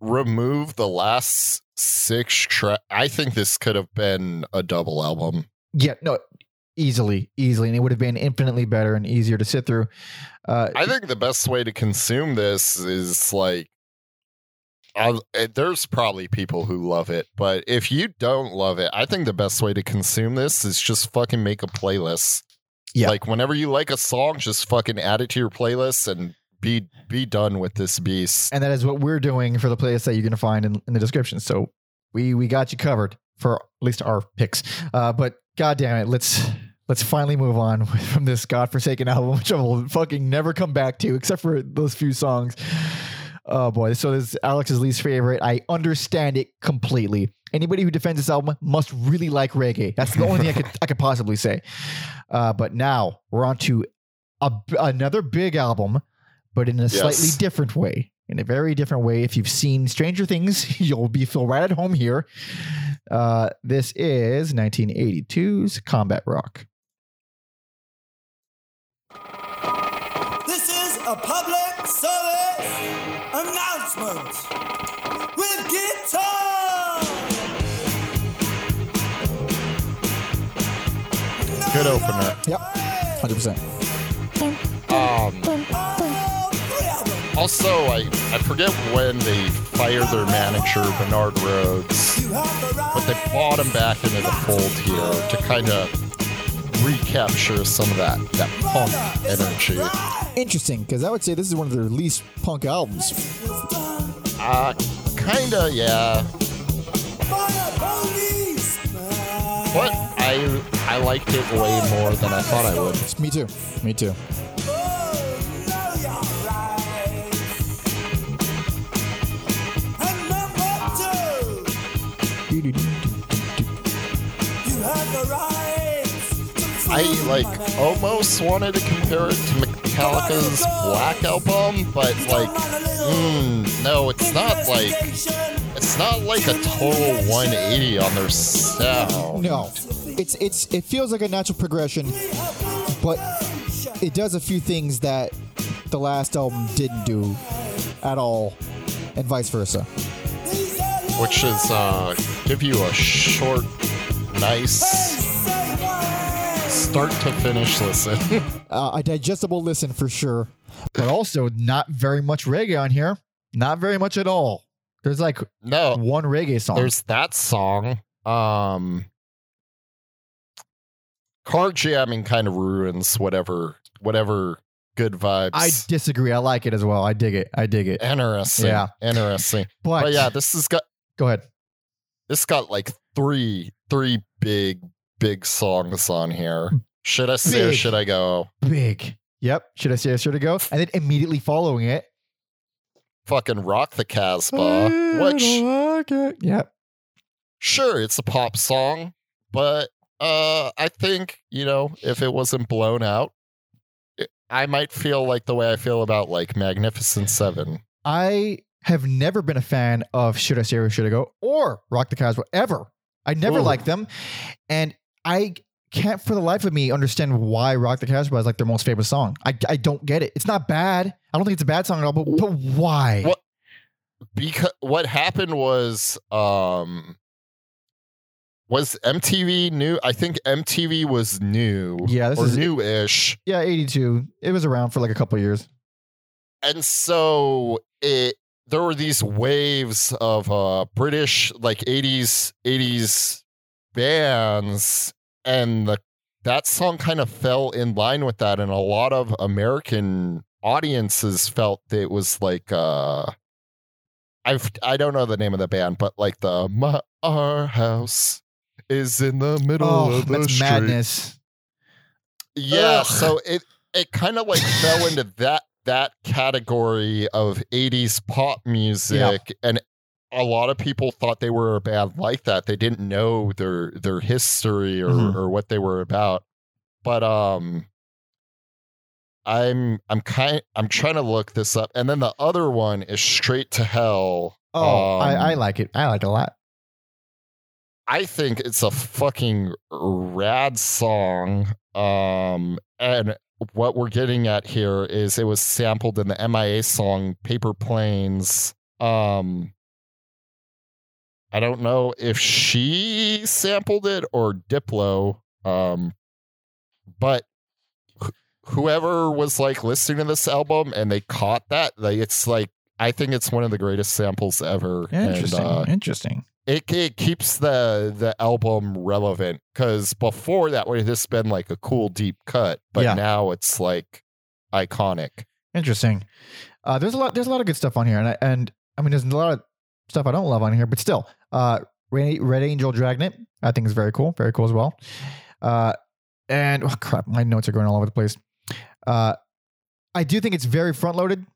[SPEAKER 2] remove the last six track. I think this could have been a double album.
[SPEAKER 1] Yeah, no, easily, easily, and it would have been infinitely better and easier to sit through. Uh,
[SPEAKER 2] I think the best way to consume this is like. I'll, eh, there's probably people who love it, but if you don't love it, I think the best way to consume this is just fucking make a playlist.
[SPEAKER 1] Yeah.
[SPEAKER 2] Like whenever you like a song, just fucking add it to your playlist and be be done with this beast.
[SPEAKER 1] and that is what we're doing for the playlist that you're to find in, in the description. So we we got you covered for at least our picks. Uh, but god damn it, let's let's finally move on *laughs* from this godforsaken album, which I will fucking never come back to, except for those few songs. Oh boy, so this is Alex's least favorite. I understand it completely. Anybody who defends this album must really like reggae. That's the only thing I could I could possibly say. Uh, but now we're on to a, another big album, but in a
[SPEAKER 2] Yes.
[SPEAKER 1] slightly different way. In a very different way. If you've seen Stranger Things, *laughs* you'll be feel right at home here. Uh, this is 1982's Combat Rock.
[SPEAKER 4] Announcement with guitar.
[SPEAKER 2] Good opener.
[SPEAKER 3] Yep, hundred percent.
[SPEAKER 2] Um,
[SPEAKER 4] All three of them.
[SPEAKER 2] also, I, I forget when they fired their manager, Bernard Rhodes,
[SPEAKER 4] You have the right.
[SPEAKER 2] but they brought him back into the fold here to kind of recapture some of that, that punk energy.
[SPEAKER 3] Interesting, because I would say this is one of their least punk albums.
[SPEAKER 2] Uh, kinda, yeah. But I I liked it way more than I thought I would.
[SPEAKER 3] Me too. Me too.
[SPEAKER 4] Oh, know your rights. And number two, you have the rights.
[SPEAKER 2] I like almost wanted to compare it to Metallica's Black album, but like, mm, no, it's not like it's not like a total 180 on their sound.
[SPEAKER 3] No, it's it's it feels like a natural progression, but it does a few things that the last album didn't do at all, and vice versa.
[SPEAKER 2] which is uh give you a short, nice start to finish listen. *laughs*
[SPEAKER 3] Uh, a digestible listen for sure.
[SPEAKER 1] But also not very much reggae on here. Not very much at all. There's like
[SPEAKER 2] no,
[SPEAKER 1] one reggae song.
[SPEAKER 2] there's that song. Um car jamming kind of ruins whatever whatever good vibes.
[SPEAKER 1] I disagree. I like it as well. I dig it. I dig it.
[SPEAKER 2] interesting.
[SPEAKER 1] Yeah.
[SPEAKER 2] Interesting.
[SPEAKER 1] But,
[SPEAKER 2] But yeah, this has got
[SPEAKER 1] go ahead.
[SPEAKER 2] this got like three three big big songs on here. Should I say or
[SPEAKER 1] Big.
[SPEAKER 2] should I go?
[SPEAKER 1] Big. Yep. Should I say sure to go? And then immediately following it.
[SPEAKER 2] Fucking rock the Casbah, which
[SPEAKER 1] like it. Yep.
[SPEAKER 2] sure it's a pop song, but uh I think, you know, if it wasn't blown out, it, I might feel like the way I feel about like Magnificent 7.
[SPEAKER 1] I have never been a fan of Should I Stay or Should I Go or Rock the Casbah ever. I never
[SPEAKER 2] Ooh.
[SPEAKER 1] liked them. And I can't for the life of me understand why Rock the Casbah is like their most favorite song. I, I don't get it. It's not bad. I don't think it's a bad song at all, but, but why?
[SPEAKER 2] What- Because what happened was um was MTV new? I think MTV was new.
[SPEAKER 1] Yeah, this
[SPEAKER 2] or
[SPEAKER 1] is-
[SPEAKER 2] new-ish.
[SPEAKER 1] Yeah, 82. It was around for like a couple years.
[SPEAKER 2] and so it there were these waves of uh british like 80s 80s bands and the that song kind of fell in line with that and a lot of american audiences felt that it was like uh I've I don't know the name of the band, but like the my, our house is in the middle
[SPEAKER 1] Oh,
[SPEAKER 2] of the
[SPEAKER 1] that's
[SPEAKER 2] street.
[SPEAKER 1] madness.
[SPEAKER 2] Yeah,
[SPEAKER 1] Ugh.
[SPEAKER 2] so it it kind of like fell into that that category of 80s pop music and a lot of people thought they were bad like that. They didn't know their their history or,
[SPEAKER 1] Mhm.
[SPEAKER 2] or what they were about. But um I'm I'm kind I'm trying to look this up. And then the other one is Straight to Hell.
[SPEAKER 1] Oh, I, I
[SPEAKER 2] Um,
[SPEAKER 1] like it. I like it a lot.
[SPEAKER 2] I think it's a fucking rad song. Um, and what we're getting at here is it was sampled in the MIA song Paper Planes. Um, I don't know if she sampled it or Diplo. Um, but wh- whoever was like listening to this album and they caught that, like it's like I think it's one of the greatest samples ever.
[SPEAKER 1] Interesting.
[SPEAKER 2] And, uh,
[SPEAKER 1] Interesting.
[SPEAKER 2] it, it keeps the the album relevant because before that would have just been like a cool deep cut, but
[SPEAKER 1] Yeah.
[SPEAKER 2] now it's like iconic.
[SPEAKER 1] Interesting. Uh, there's a lot. There's a lot of good stuff on here, and I, and I mean, there's a lot of stuff I don't love on here, but still, uh, Red, Red Angel Dragnet, I think is very cool. Very cool as well. Uh, and oh crap, my notes are going all over the place. Uh, I do think it's very front loaded.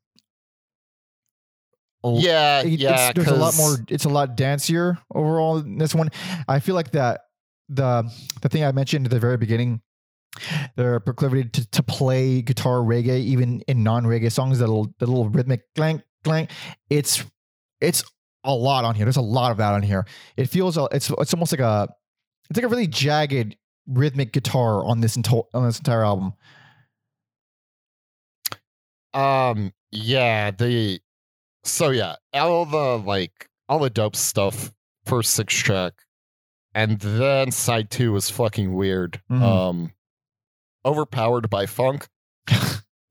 [SPEAKER 2] Yeah,
[SPEAKER 1] It-
[SPEAKER 2] yeah.
[SPEAKER 1] it's, there's a lot more. It's a lot dancier overall in this one. I feel like that the the thing I mentioned at the very beginning, their proclivity to, to play guitar reggae even in non reggae songs, that little the little rhythmic clank clank. It's it's a lot on here. There's a lot of that on here. It feels it's it's almost like a it's like a really jagged rhythmic guitar on this entire on this entire album.
[SPEAKER 2] Um, yeah, the so yeah, all the like all the dope stuff first six track, and then side two was fucking weird.
[SPEAKER 1] Mhm.
[SPEAKER 2] Um, overpowered by funk.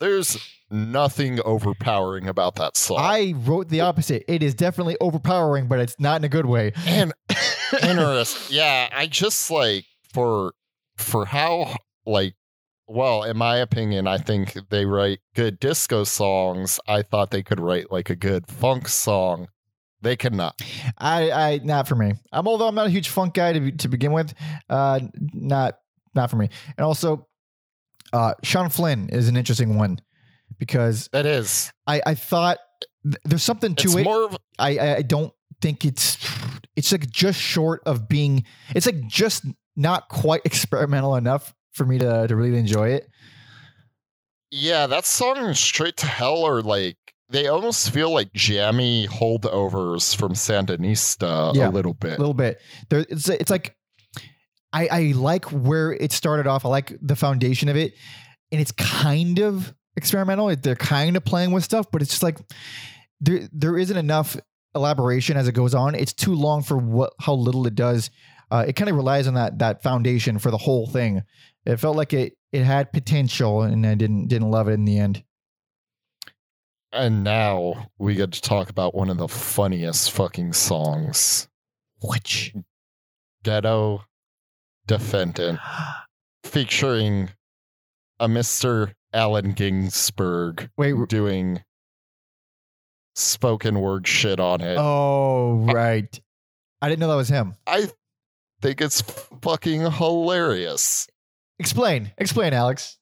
[SPEAKER 2] There's nothing overpowering about that song.
[SPEAKER 1] I wrote the opposite. It is definitely overpowering, but it's not in a good way.
[SPEAKER 2] and *laughs* interesting. Yeah, I just like for for how like well, in my opinion, I think they write good disco songs. I thought they could write like a good funk song. They cannot.
[SPEAKER 1] I, I, not for me. I'm although I'm not a huge funk guy to be, to begin with. Uh, not, not for me. And also, uh, Sean Flynn is an interesting one because
[SPEAKER 2] It is.
[SPEAKER 1] I, I thought th- there's something to
[SPEAKER 2] It's
[SPEAKER 1] it.
[SPEAKER 2] more of
[SPEAKER 1] I, I don't think it's, it's like just short of being. It's like just not quite *laughs* experimental enough for me to to really enjoy it.
[SPEAKER 2] yeah. That song "Straight to Hell" or like they almost feel like jammy holdovers from Sandinista
[SPEAKER 1] Yeah.
[SPEAKER 2] a little bit.
[SPEAKER 1] a little bit. There, it's it's like I I like where it started off. I like the foundation of it, and it's kind of experimental. They're kind of playing with stuff, but it's just like there there isn't enough elaboration as it goes on. It's too long for what how little it does. Uh, it kind of relies on that that foundation for the whole thing. It felt like it it had potential, and I didn't didn't love it in the end.
[SPEAKER 2] And now we get to talk about one of the funniest fucking songs.
[SPEAKER 1] Which
[SPEAKER 2] Ghetto Defendant featuring a Mr. Allen Ginsberg
[SPEAKER 1] wait.
[SPEAKER 2] doing spoken word shit on it.
[SPEAKER 1] Oh right, I didn't know that was him.
[SPEAKER 2] I think it's fucking hilarious.
[SPEAKER 1] Explain, explain, Alex.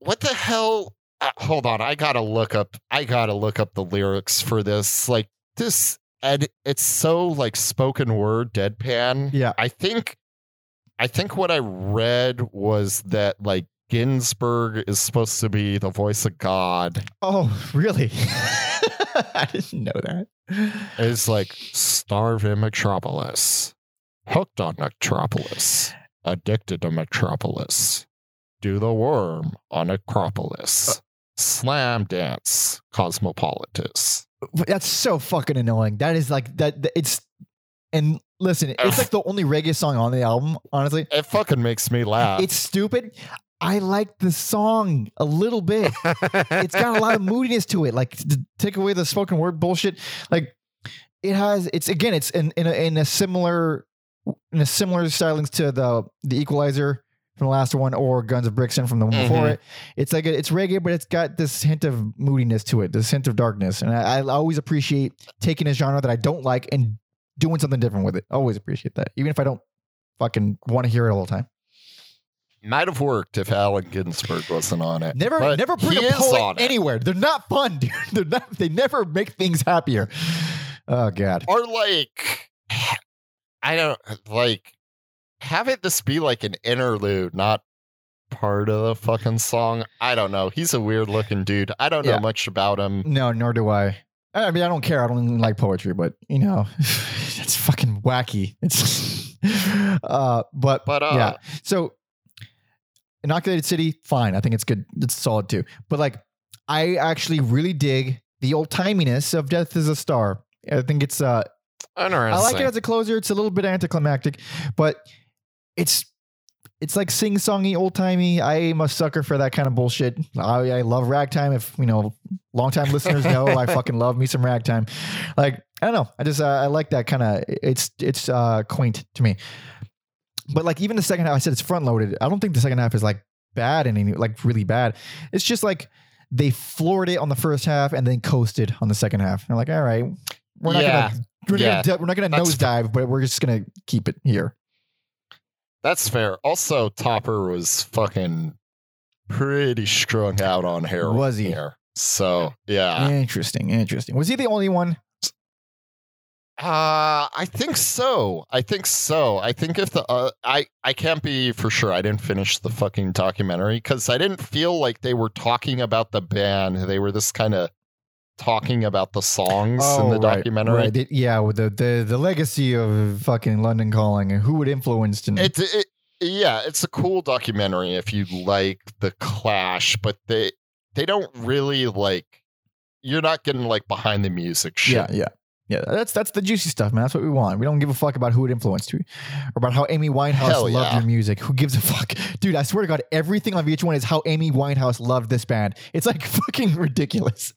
[SPEAKER 2] What the hell? Uh, hold on, I gotta look up. I gotta look up the lyrics for this. Like this, and it's so like spoken word, deadpan.
[SPEAKER 1] Yeah.
[SPEAKER 2] I think, I think what I read was that like Ginsberg is supposed to be the voice of God.
[SPEAKER 1] Oh, really? *laughs* I didn't know that.
[SPEAKER 2] It's like starved in Metropolis, hooked on Metropolis, addicted to Metropolis, do the worm on Acropolis, uh. slam dance Cosmopolitus.
[SPEAKER 1] That's so fucking annoying. That is like that. that- It's and listen, it's like the only reggae song on the album. Honestly,
[SPEAKER 2] It fucking makes me laugh.
[SPEAKER 1] it's stupid. I like the song a little bit. *laughs* It's got a lot of moodiness to it. Like to take away the spoken word bullshit. Like it has. It's again. It's in in a, in a similar in a similar stylings to the the Equalizer from the last one or Guns of Brixton from the one before
[SPEAKER 2] Mhm.
[SPEAKER 1] it. It's like a, it's reggae, but it's got this hint of moodiness to it, this hint of darkness, and I, I always appreciate taking a genre that I don't like and doing something different with it. Always appreciate that, even if I don't fucking want to hear it all the time.
[SPEAKER 2] Might have worked if Allen Ginsberg wasn't on it.
[SPEAKER 1] Never,
[SPEAKER 2] But
[SPEAKER 1] never bring a poet anywhere. They're not fun, *laughs* dude. They're not. They never make things happier. Oh God.
[SPEAKER 2] Or like, I don't like have it this be like an interlude, not part of the fucking song. I don't know. He's a weird looking dude. I don't know much about him.
[SPEAKER 1] No, nor do I. I mean, I don't care. I don't even like poetry, but you know, *laughs* it's fucking wacky. It's, *laughs* uh, but
[SPEAKER 2] But uh,
[SPEAKER 1] yeah. So, inoculated city, fine. I think it's good. It's solid too. But like, I actually really dig the old timiness of Death is a Star. I think it's uh,
[SPEAKER 2] interesting.
[SPEAKER 1] I like it as a closer. It's a little bit anticlimactic, but it's it's like sing songy, old timey. I am a sucker for that kind of bullshit. I, I love ragtime. If you know, longtime *laughs* listeners know, I fucking love me some ragtime. Like I don't know, I just uh, I like that kind of. It's it's uh, quaint to me. But like even the second half, I said it's front loaded. I don't think the second half is like bad and any like really bad. It's just like they floored it on the first half and then coasted on the second half. I'm like, all right, we're not
[SPEAKER 2] Yeah.
[SPEAKER 1] gonna we're,
[SPEAKER 2] Yeah.
[SPEAKER 1] gonna, we're not gonna
[SPEAKER 2] That's
[SPEAKER 1] nosedive, but we're just gonna keep it here.
[SPEAKER 2] That's fair. Also, Topper was fucking pretty strung out on heroin.
[SPEAKER 1] Was he?
[SPEAKER 2] Here. So yeah.
[SPEAKER 1] interesting, interesting. Was he the only one?
[SPEAKER 2] Uh, I think so. I think so. I think if the uh, I I can't be for sure. I didn't finish the fucking documentary because I didn't feel like they were talking about the band. They were this kind of talking about the songs in the
[SPEAKER 1] Oh, right,
[SPEAKER 2] documentary.
[SPEAKER 1] right. Yeah, with the, the the legacy of fucking London Calling and who influenced and
[SPEAKER 2] It, it yeah, it's a cool documentary if you like the Clash, but they they don't really like. You're not getting like behind the music shit.
[SPEAKER 1] yeah, yeah. Yeah, that's that's the juicy stuff, man. That's what we want. We don't give a fuck about who it influenced, or about how Amy Winehouse
[SPEAKER 2] Hell
[SPEAKER 1] loved
[SPEAKER 2] yeah.
[SPEAKER 1] your music. Who gives a fuck, dude? I swear to God, everything on VH1 is how Amy Winehouse loved this band. It's like *laughs* fucking ridiculous.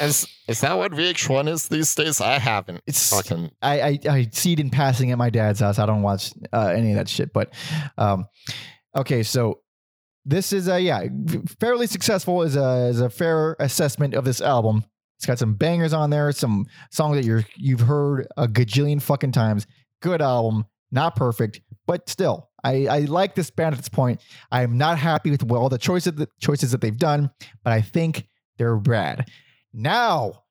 [SPEAKER 2] Is is that what VH1 is these days? I haven't
[SPEAKER 1] It's
[SPEAKER 2] fucking
[SPEAKER 1] I, I I see it in passing at my dad's house. I don't watch uh, any of that shit. But um, okay, so this is a yeah fairly successful is a is a fair assessment of this album. It's got some bangers on there, some songs that you're you've heard a gajillion fucking times. Good album, not perfect, but still, I I like this band at this point. I am not happy with all the choices the choices that they've done, but I think they're rad. Now,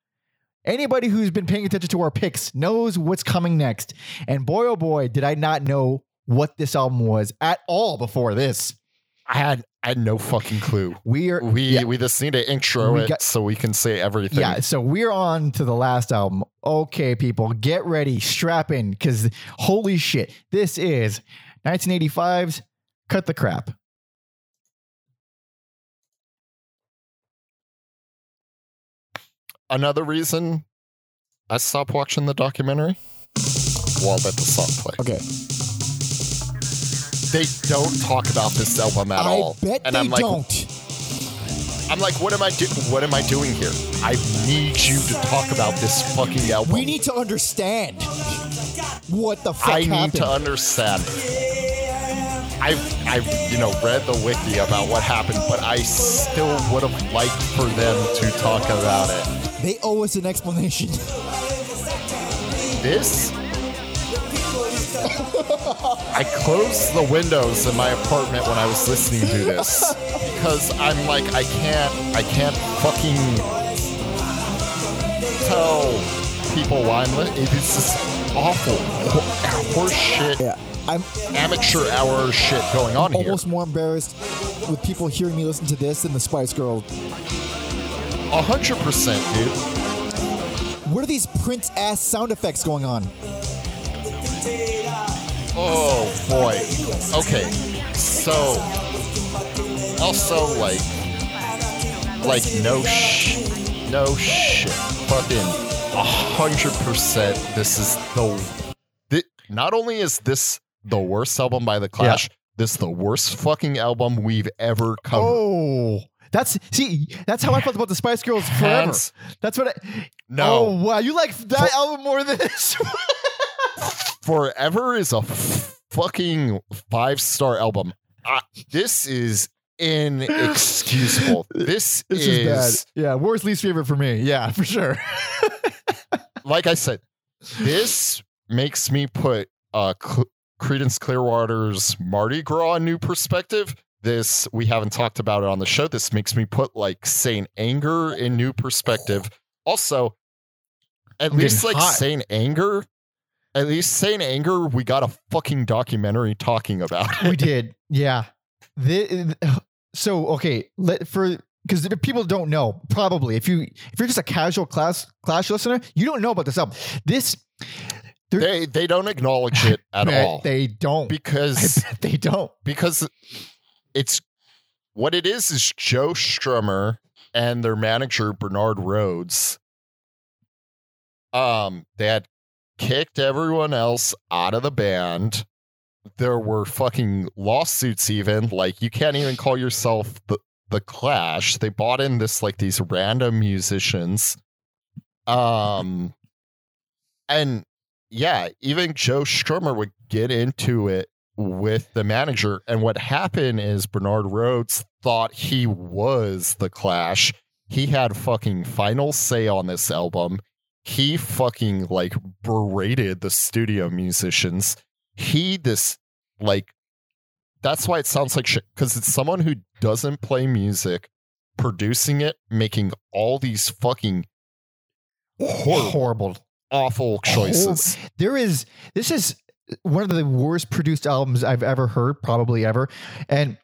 [SPEAKER 1] anybody who's been paying attention to our picks knows what's coming next. And boy, oh boy, did I not know what this album was at all before this.
[SPEAKER 2] I had I had no fucking clue.
[SPEAKER 1] We are
[SPEAKER 2] We
[SPEAKER 1] yeah,
[SPEAKER 2] we just need to intro
[SPEAKER 1] We
[SPEAKER 2] it
[SPEAKER 1] got-
[SPEAKER 2] so we can say everything.
[SPEAKER 1] yeah, so we're on to the last album. Okay, people, get ready, strap in, because holy shit, this is 1985's Cut the Crap.
[SPEAKER 2] Another reason I stopped watching the documentary while let the song play.
[SPEAKER 3] Okay.
[SPEAKER 2] They don't talk about this album at
[SPEAKER 3] I
[SPEAKER 2] all.
[SPEAKER 3] bet
[SPEAKER 2] and
[SPEAKER 3] they
[SPEAKER 2] I'm like,
[SPEAKER 3] don't.
[SPEAKER 2] I'm like, what am I do? What am I doing here? I need you to talk about this fucking album.
[SPEAKER 3] We need to understand what the fuck
[SPEAKER 2] I need to understand. I've, I've, you know, read the wiki about what happened, but I still would have liked for them to talk about it.
[SPEAKER 3] they owe us an explanation.
[SPEAKER 2] This, I closed the windows in my apartment when I was listening to this because I'm like, I can't, I can't fucking tell people why I'm. Li- this is awful, horse shit,
[SPEAKER 3] yeah, I'm
[SPEAKER 2] amateur hour shit going on here.
[SPEAKER 3] almost more embarrassed with people hearing me listen to this than the Spice Girl.
[SPEAKER 2] A hundred percent, dude.
[SPEAKER 3] What are these Prince ass sound effects going on?
[SPEAKER 2] Oh boy. Okay. So also like like no sh no shit. Fucking a hundred percent this is the thi- not only is this the worst album by the Clash, this is the worst fucking album we've ever covered.
[SPEAKER 1] Oh, that's see, that's how I felt about the Spice Girls forever.
[SPEAKER 2] Hands-
[SPEAKER 1] That's what I.
[SPEAKER 2] No.
[SPEAKER 1] Oh wow, you like that album more than this? *laughs*
[SPEAKER 2] Forever is a fucking five star album. Uh, this is inexcusable. *laughs* This,
[SPEAKER 1] This
[SPEAKER 2] is,
[SPEAKER 1] is bad. Yeah, worst least favorite for me. Yeah, *laughs* for sure.
[SPEAKER 2] like I said, this makes me put uh, Cl- Creedence Clearwater's Mardi Gras in new perspective this we haven't talked about it on the show. This makes me put like Saint Anger in new perspective. Also, at
[SPEAKER 1] I'm
[SPEAKER 2] least like
[SPEAKER 1] hot.
[SPEAKER 2] Saint Anger, at least Saint Anger, we got a fucking documentary talking about it.
[SPEAKER 1] we did. Yeah. The, *sighs* so okay, let for because people don't know probably if you if you're just a casual class clash listener, you don't know about this album. This
[SPEAKER 2] They they don't acknowledge it *laughs* at
[SPEAKER 1] they,
[SPEAKER 2] all
[SPEAKER 1] They don't. *laughs*
[SPEAKER 2] Because
[SPEAKER 1] they don't.
[SPEAKER 2] because it's what it is is Joe Strummer and their manager Bernard Rhodes. Um, they had kicked everyone else out of the band. There were fucking lawsuits, even like you can't even call yourself the the Clash. They bought in this like these random musicians. Um, and yeah, even Joe Strummer would get into it with the manager. And what happened is Bernard Rhodes thought he was the Clash. He had fucking final say on this album. He fucking like berated the studio musicians. He this like that's why it sounds like shit because it's someone who doesn't play music producing it, making all these fucking horrible,
[SPEAKER 1] Horrible.
[SPEAKER 2] awful choices.
[SPEAKER 1] There is this is one of the worst produced albums I've ever heard, probably ever. And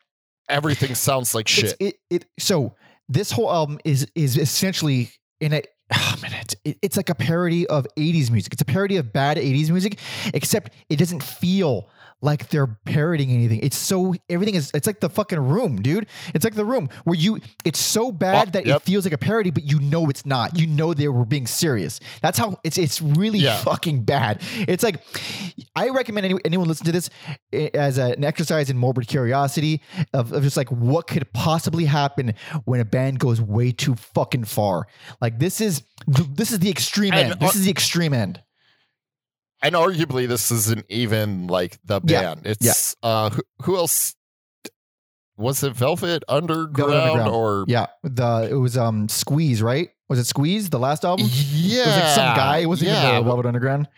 [SPEAKER 2] Everything sounds like shit.
[SPEAKER 1] it it so this whole album is is essentially in a oh man, it's, it- it's like a parody of 80s music. It's a parody of bad 80s music, except it doesn't feel like they're parroting anything. It's so everything is it's like the fucking room, dude. It's like the room where you it's so bad
[SPEAKER 2] Oh,
[SPEAKER 1] that
[SPEAKER 2] yep.
[SPEAKER 1] it feels like a parody, but you know it's not. You know they were being serious. That's how it's it's really
[SPEAKER 2] Yeah.
[SPEAKER 1] fucking bad. It's like I recommend any, anyone listen to this eh, as a- an exercise in morbid curiosity of, of just like what could possibly happen when a band goes way too fucking far. Like this is this is the extreme end. This is the extreme end.
[SPEAKER 2] And arguably this isn't even like the
[SPEAKER 1] Yeah,
[SPEAKER 2] band. It's uh who, who else was it Velvet Underground,
[SPEAKER 1] Underground.
[SPEAKER 2] or
[SPEAKER 1] Yeah, the it was um Squeeze, right? Was it Squeeze the last album?
[SPEAKER 2] yeah
[SPEAKER 1] It was like some guy. It wasn't
[SPEAKER 2] yeah,
[SPEAKER 1] even the Velvet Underground.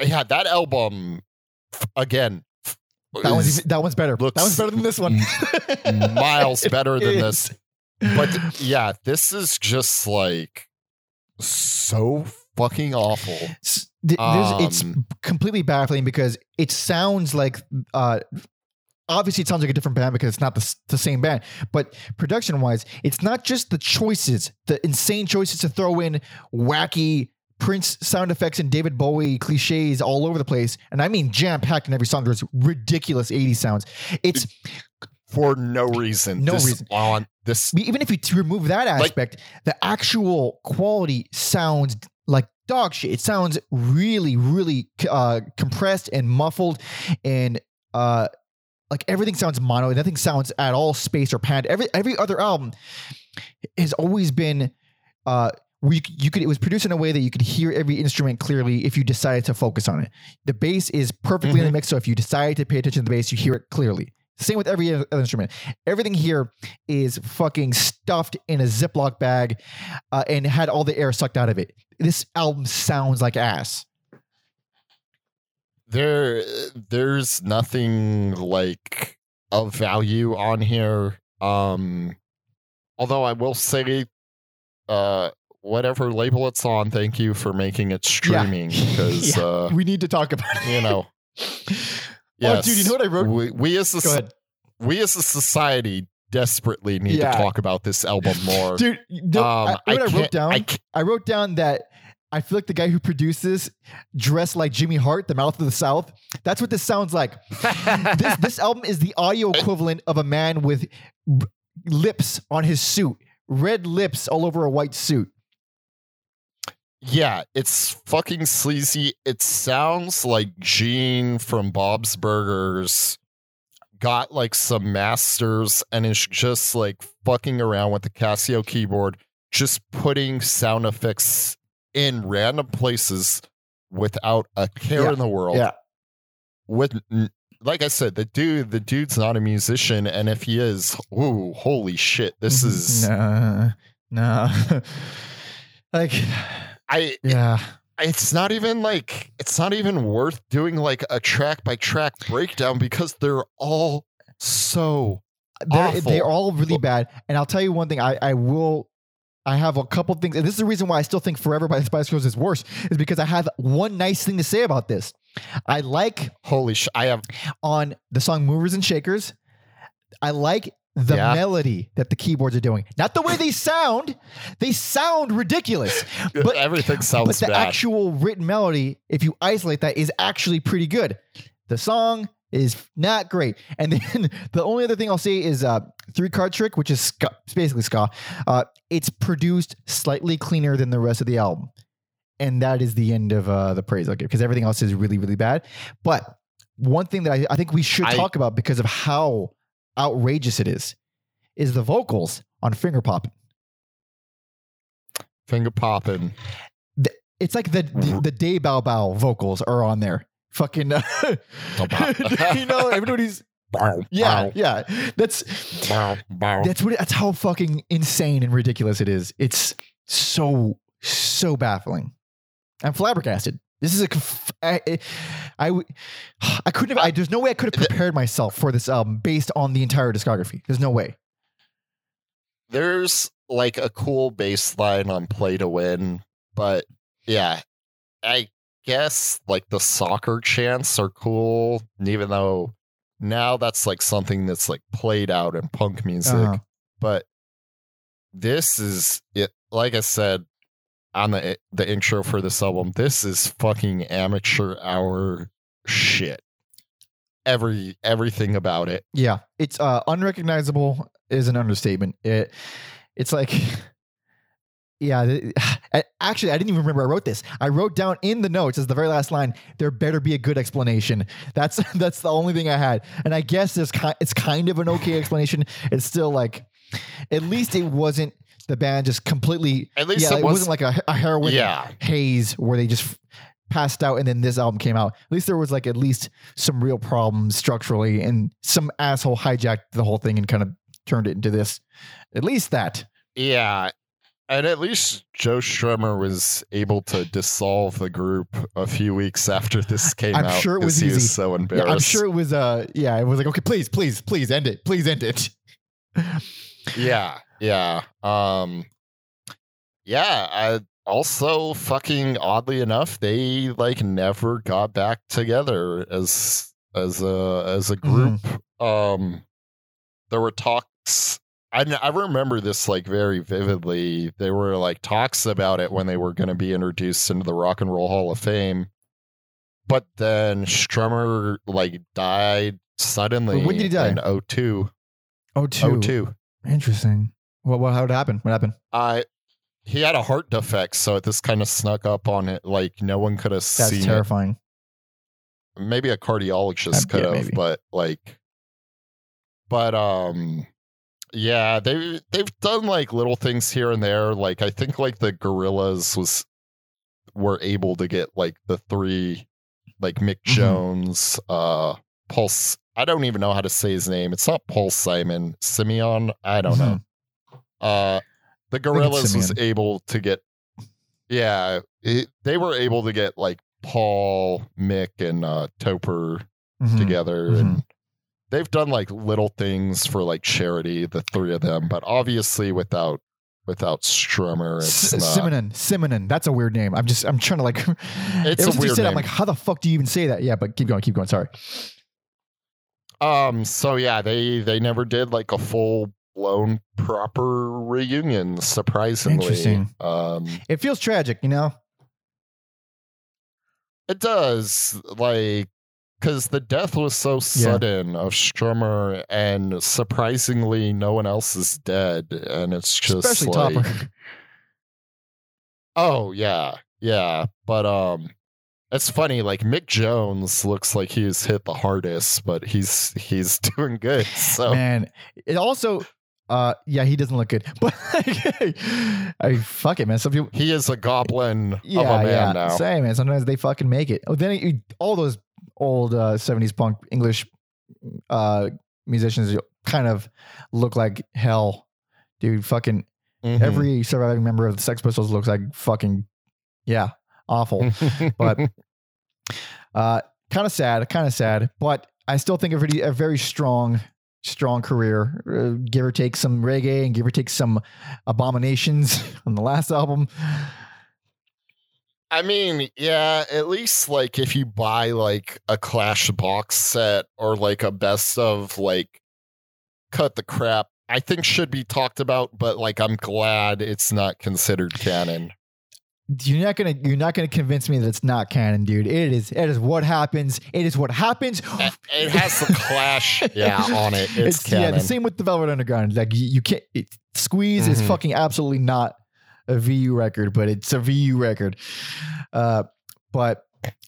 [SPEAKER 2] yeah that album again
[SPEAKER 1] That one's that one's better.
[SPEAKER 2] looks
[SPEAKER 1] that one's better than this one.
[SPEAKER 2] miles *laughs* better than
[SPEAKER 1] It
[SPEAKER 2] this. But yeah, this is just like so fucking awful.
[SPEAKER 1] Th- it's
[SPEAKER 2] Um,
[SPEAKER 1] completely baffling because it sounds like uh obviously it sounds like a different band because it's not the, the same band but production wise it's not just the choices the insane choices to throw in wacky prince sound effects and david bowie cliches all over the place and i mean jam packed in every song there's ridiculous 80s sounds it's
[SPEAKER 2] For no reason.
[SPEAKER 1] No
[SPEAKER 2] This
[SPEAKER 1] reason.
[SPEAKER 2] On this
[SPEAKER 1] even if you remove that aspect, the actual quality sounds like dog shit. It sounds really, really uh, compressed and muffled, and uh, like everything sounds mono. Nothing sounds at all spaced or panned. Every every other album has always been. Uh, we, you could it was produced in a way that you could hear every instrument clearly if you decided to focus on it. The bass is perfectly in the mix, so if you decide to pay attention to the bass, you hear it clearly. Same with every other instrument. Everything here is fucking stuffed in a Ziploc bag uh, and had all the air sucked out of it. This album sounds like ass.
[SPEAKER 2] there there's nothing like of value on here. Um although I will say uh whatever label it's on, thank you for making it streaming because *laughs*
[SPEAKER 1] Yeah.
[SPEAKER 2] uh
[SPEAKER 1] We need to talk about it.
[SPEAKER 2] you know *laughs*
[SPEAKER 1] Oh, dude, you know what I wrote?
[SPEAKER 2] We, we as a we as a society desperately need
[SPEAKER 1] Yeah.
[SPEAKER 2] to talk about this album more. *laughs*
[SPEAKER 1] Dude, you know,
[SPEAKER 2] um,
[SPEAKER 1] I, what I, wrote down,
[SPEAKER 2] I
[SPEAKER 1] I, wrote down that I feel like the guy who produces dressed like Jimmy Hart, the mouth of the South. That's what this sounds like. this *laughs* this album is the audio equivalent of a man with b- lips on his suit, red lips all over a white suit.
[SPEAKER 2] Yeah, it's fucking sleazy. It sounds like Gene from Bob's Burgers got like some masters and is just like fucking around with the Casio keyboard, just putting sound effects in random places without a care
[SPEAKER 1] Yeah,
[SPEAKER 2] in the world.
[SPEAKER 1] yeah.
[SPEAKER 2] With like I said, the dude, the dude's not a musician, and if he is, ooh, holy shit, this *laughs* is
[SPEAKER 1] nah, nah. *laughs* like,
[SPEAKER 2] I
[SPEAKER 1] yeah.
[SPEAKER 2] it's not even like it's not even worth doing like a track by track breakdown because they're all so
[SPEAKER 1] they're, they're all really bad. And I'll tell you one thing. I, I will. I have a couple things, and this is the reason why I still think "Forever" by the Spice Girls is worse, is because I have one nice thing to say about this. I like
[SPEAKER 2] holy sh! I have
[SPEAKER 1] on the song "Movers and Shakers." I like the
[SPEAKER 2] Yeah.
[SPEAKER 1] melody that the keyboards are doing, not the way they sound. They sound ridiculous, *laughs* but
[SPEAKER 2] everything sounds but
[SPEAKER 1] the
[SPEAKER 2] bad.
[SPEAKER 1] actual written melody, if you isolate that, is actually pretty good. The song is not great. And *laughs* then the only other thing I'll say is uh, Three Card Trick, which is ska, it's basically ska. Uh, it's produced slightly cleaner than the rest of the album. And that is the end of uh, the praise I'll give because everything else is really, really bad. But one thing that I, I think we should
[SPEAKER 2] I-
[SPEAKER 1] talk about because of how outrageous it is, is the vocals on Finger Pop.
[SPEAKER 2] Finger popping.
[SPEAKER 1] It's like the the, the Day Bow Bow vocals are on there. Fucking, *laughs* uh, *laughs* you know, everybody's yeah, yeah. That's that's what. That's how fucking insane and ridiculous it is. It's so so baffling. I'm flabbergasted. This is a. conf- I, I, I couldn't have. I, there's no way I could have prepared myself for this album based on the entire discography. There's no way.
[SPEAKER 2] There's like a cool bass line on Play to Win, but yeah, I guess like the soccer chants are cool, even though now that's like something that's like played out in punk music.
[SPEAKER 1] Uh-huh.
[SPEAKER 2] But this is it. Like I said on the the intro for this album, this is fucking amateur hour shit. Every everything about it.
[SPEAKER 1] Yeah, it's uh, unrecognizable is an understatement. It, it's like, *laughs* yeah. *sighs* Actually, I didn't even remember I wrote this. I wrote down in the notes as the very last line. There better be a good explanation. That's *laughs* that's the only thing I had, and I guess it's kind of an okay explanation. It's still like, at least it wasn't the band just completely.
[SPEAKER 2] At least
[SPEAKER 1] yeah,
[SPEAKER 2] it was-
[SPEAKER 1] wasn't like a, a heroin
[SPEAKER 2] Yeah.
[SPEAKER 1] haze where they just passed out and then this album came out. At least there was like at least some real problems structurally and some asshole hijacked the whole thing and kind of turned it into this. At least that.
[SPEAKER 2] Yeah. And at least Joe Strummer was able to dissolve the group a few weeks after this *laughs* came
[SPEAKER 1] I'm
[SPEAKER 2] out.
[SPEAKER 1] sure it was
[SPEAKER 2] he
[SPEAKER 1] easy.
[SPEAKER 2] so
[SPEAKER 1] Yeah,
[SPEAKER 2] embarrassed.
[SPEAKER 1] I'm sure it was uh yeah, it was like okay, please, please, please end it. Please end it. *laughs*
[SPEAKER 2] Yeah, yeah. Um Yeah, I also fucking oddly enough, they like never got back together as as a as a group. Um there were talks I, I remember this like very vividly. There were like talks about it when they were going to be introduced into the Rock and Roll Hall of Fame. But then Strummer like died suddenly
[SPEAKER 1] When did he die?
[SPEAKER 2] in 02.
[SPEAKER 1] Oh, two.
[SPEAKER 2] 02.
[SPEAKER 1] Interesting. What how did it happen? What happened?
[SPEAKER 2] I he had a heart defect, so this kind of snuck up on it. Like no one could have
[SPEAKER 1] That's
[SPEAKER 2] seen That's
[SPEAKER 1] terrifying.
[SPEAKER 2] it. Maybe a cardiologist
[SPEAKER 1] Uh,
[SPEAKER 2] could
[SPEAKER 1] yeah,
[SPEAKER 2] have,
[SPEAKER 1] maybe.
[SPEAKER 2] but like, but um, yeah, they they've done like little things here and there. Like I think like the Gorillaz was were able to get like the three, like Mick
[SPEAKER 1] Mhm.
[SPEAKER 2] Jones, uh, Pulse. I don't even know how to say his name. It's not Paul Simon, Simeon. I don't know. Uh, the Gorillaz was able to get, yeah, it, they were able to get like Paul, Mick, and uh, Topper
[SPEAKER 1] Mhm.
[SPEAKER 2] together,
[SPEAKER 1] Mhm.
[SPEAKER 2] and they've done like little things for like charity, the three of them, but obviously without without Strummer, it's
[SPEAKER 1] S-
[SPEAKER 2] not.
[SPEAKER 1] Simonon, Simonon. That's a weird name. I'm just, I'm trying to like. *laughs*
[SPEAKER 2] It's a weird
[SPEAKER 1] said it, I'm like, how the fuck do you even say that? Yeah, but keep going, keep going. Sorry.
[SPEAKER 2] Um. So yeah, they they never did like a full blown proper reunion. Surprisingly,
[SPEAKER 1] Interesting.
[SPEAKER 2] Um.
[SPEAKER 1] It feels tragic, you know.
[SPEAKER 2] It does, like, because the death was so sudden of Strummer, and surprisingly, no one else is dead, and it's just
[SPEAKER 1] Especially
[SPEAKER 2] like,
[SPEAKER 1] Topper. *laughs*
[SPEAKER 2] oh yeah, yeah. But um, it's funny. Like Mick Jones looks like he's hit the hardest, but he's he's *laughs* doing good. So
[SPEAKER 1] Man, it also, uh, yeah, he doesn't look good. *laughs* But like, I fuck it, man. Some people,
[SPEAKER 2] he is a goblin
[SPEAKER 1] yeah,
[SPEAKER 2] of a man
[SPEAKER 1] yeah.
[SPEAKER 2] now.
[SPEAKER 1] Same, man. Sometimes they fucking make it. Oh, then you, all those old uh, '70s punk English uh, musicians kind of look like hell, dude. Fucking
[SPEAKER 2] Mhm.
[SPEAKER 1] every surviving member of the Sex Pistols looks like fucking, yeah, awful. but *laughs* uh, kind of sad, kind of sad. But I still think a very, a very strong strong career, uh, give or take some reggae and give or take some abominations *laughs* on the last album.
[SPEAKER 2] I mean, yeah, at least like if you buy like a Clash box set or like a best of like cut the crap, I think should be talked about, but like I'm glad it's not considered canon.
[SPEAKER 1] You're not gonna you're not gonna convince me that it's not canon, dude. It is it is what happens. It is what happens.
[SPEAKER 2] It it has the Clash, *laughs* yeah, on it. It's,
[SPEAKER 1] yeah,
[SPEAKER 2] canon.
[SPEAKER 1] the same with the Velvet Underground. Like you, you can't it, squeeze is
[SPEAKER 2] Mhm.
[SPEAKER 1] fucking absolutely not a VU record, but it's a VU record. Uh, but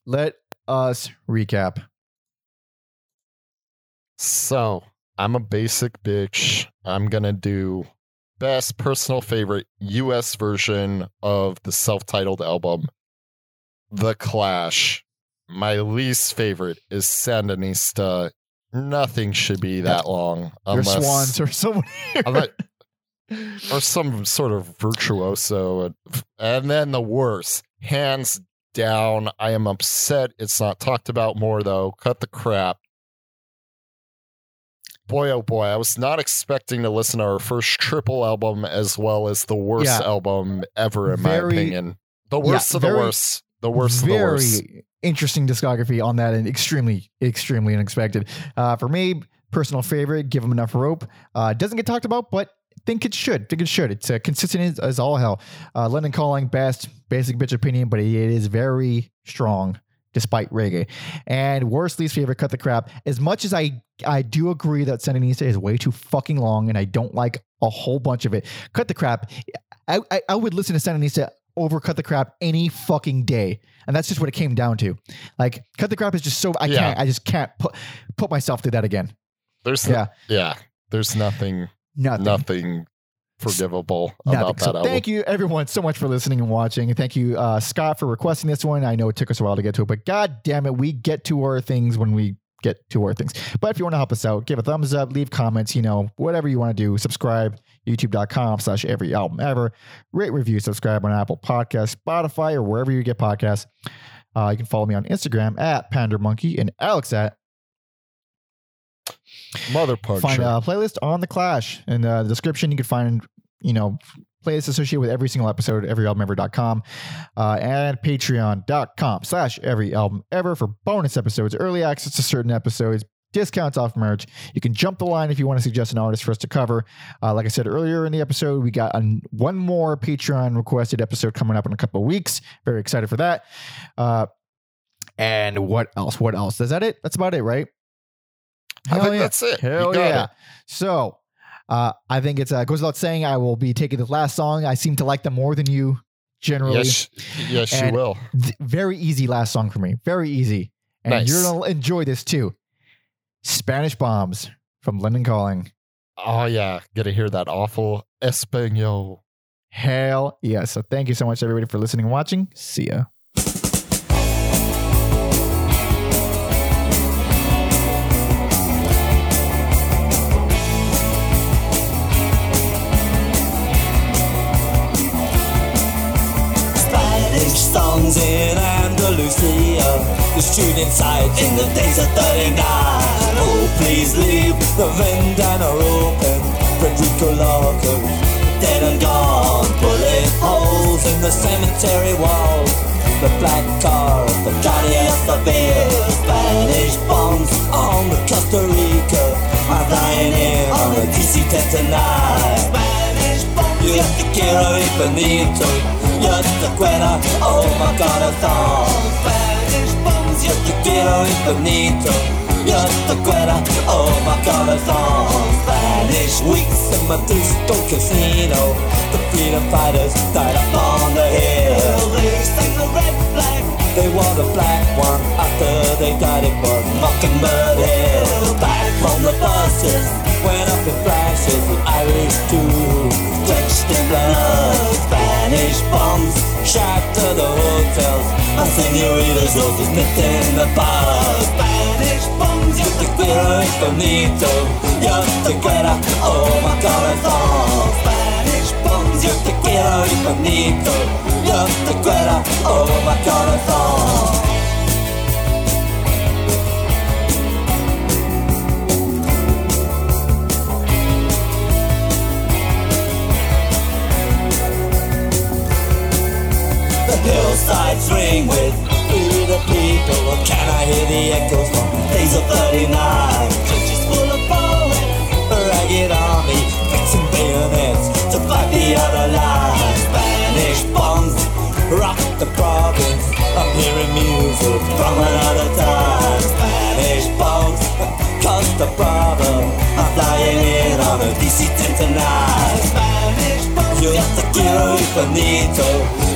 [SPEAKER 1] let us recap.
[SPEAKER 2] So I'm a basic bitch. I'm gonna do best personal favorite US version of the self-titled album, The Clash. My least favorite is Sandinista. Nothing should be that long
[SPEAKER 1] Your swans or someone.
[SPEAKER 2] unless- or some sort of virtuoso. And then the worst, hands down. I am upset it's not talked about more though. Cut the crap. Boy, oh boy, I was not expecting to listen to our first triple album as well as the worst
[SPEAKER 1] Yeah.
[SPEAKER 2] album ever, in my opinion. The worst of the
[SPEAKER 1] very-
[SPEAKER 2] worst. The worst of the
[SPEAKER 1] very
[SPEAKER 2] worst.
[SPEAKER 1] interesting discography on that and extremely extremely unexpected uh, for me personal favorite Give 'Em Enough Rope uh, doesn't get talked about but think it should think it should it's uh, consistent as, as all hell uh, london calling best basic bitch opinion but it is very strong despite reggae. And worst least favorite cut the crap. As much as i i do agree that sandinista is way too fucking long and i don't like a whole bunch of it cut the crap. I i, I would listen to sandinista over cut the crap any fucking day. And that's just what it came down to. Like cut the crap is just so i
[SPEAKER 2] Yeah.
[SPEAKER 1] can't i just can't put put myself through that again.
[SPEAKER 2] There's
[SPEAKER 1] yeah.
[SPEAKER 2] yeah. There's nothing
[SPEAKER 1] nothing.
[SPEAKER 2] nothing forgivable
[SPEAKER 1] Nothing.
[SPEAKER 2] about that
[SPEAKER 1] So
[SPEAKER 2] album.
[SPEAKER 1] thank you everyone so much for listening and watching. And thank you, uh, Scott, for requesting this one. I know it took us a while to get to it, but god damn it, we get to our things when we get to our things. But if you want to help us out, give a thumbs up, leave comments, you know, whatever you want to do. Subscribe, youtube.com slash every album ever. Rate, review, subscribe on Apple Podcasts, Spotify, or wherever you get podcasts. Uh, you can follow me on Instagram at Pander Monkey and Alex at
[SPEAKER 2] Mother puncher.
[SPEAKER 1] find a playlist on the Clash in the description. You can find, you know, playlists associated with every single episode, everyalbumever.com, uh, and patreon.com slash every album ever for bonus episodes, early access to certain episodes, discounts off merch. You can jump the line if you want to suggest an artist for us to cover. Uh, like I said earlier in the episode, we got an, one more Patreon requested episode coming up in a couple of weeks. Very excited for that. Uh, and what else? What else? Is that it? That's about it, right?
[SPEAKER 2] I
[SPEAKER 1] Hell
[SPEAKER 2] think
[SPEAKER 1] yeah.
[SPEAKER 2] that's it.
[SPEAKER 1] Hell yeah.
[SPEAKER 2] it.
[SPEAKER 1] So uh, I think it's uh, goes without saying I will be taking the last song. I seem to like them more than you generally.
[SPEAKER 2] Yes, yes, you will.
[SPEAKER 1] Th- very easy last song for me. Very easy. And
[SPEAKER 2] Nice.
[SPEAKER 1] you're going to enjoy this too. Spanish Bombs from London Calling.
[SPEAKER 2] Oh yeah, get to hear that awful Espanol.
[SPEAKER 1] Hell yeah. So thank you so much, everybody, for listening and watching. See ya.
[SPEAKER 4] Andalusia. The student side in the days of 39. Oh, please leave the ventana open. Federico Lorca, dead and gone. Bullet holes in the cemetery wall. The black car of the Guardia Civil. Spanish bombs on the Costa Rica. I'm flying in on the DC-10 tonight. Te quiero infinito. Yo te quiero, oh my corazón. Spanish bombs. Te quiero infinito. Yo te quiero, oh my corazón. Spanish weeks in my disco casino. The freedom fighters died up on the hill. They sing the red. They wore the black one after they got it for Mockingbird Hill. Back on the buses, went up in flashes with Irish too. Drenched in blood, Spanish bombs shattered the hotels. And senoritas also nipped in the bars. Spanish bombs, yo te quiero infinito. Yo te quiero, oh my corazón. Spanish bombs, Yo te quiero, bonito Yo te quiero, oh my corazón The hillsides ring with the people Or can I hear the echoes from days of 39 Churches full of poets Ragged army, fixing bayonets to fight the other line. Spanish bombs rock the province. I'm hearing music from another time. Spanish bombs cause the problem. I'm flying in on a DC-10 tonight. Spanish bombs. Yo te quiero infinito.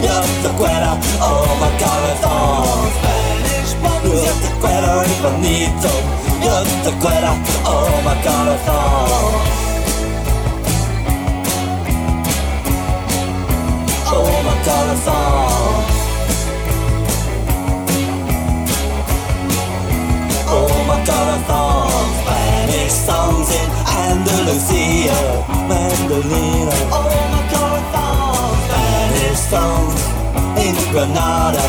[SPEAKER 4] Yo te quiero, oh my corazón. Spanish bombs. Yo te quiero infinito. Yo te quiero, oh my corazón. Oh my corazón. Spanish songs in Andalusia, Mandolina. Oh my. Spanish songs in Granada,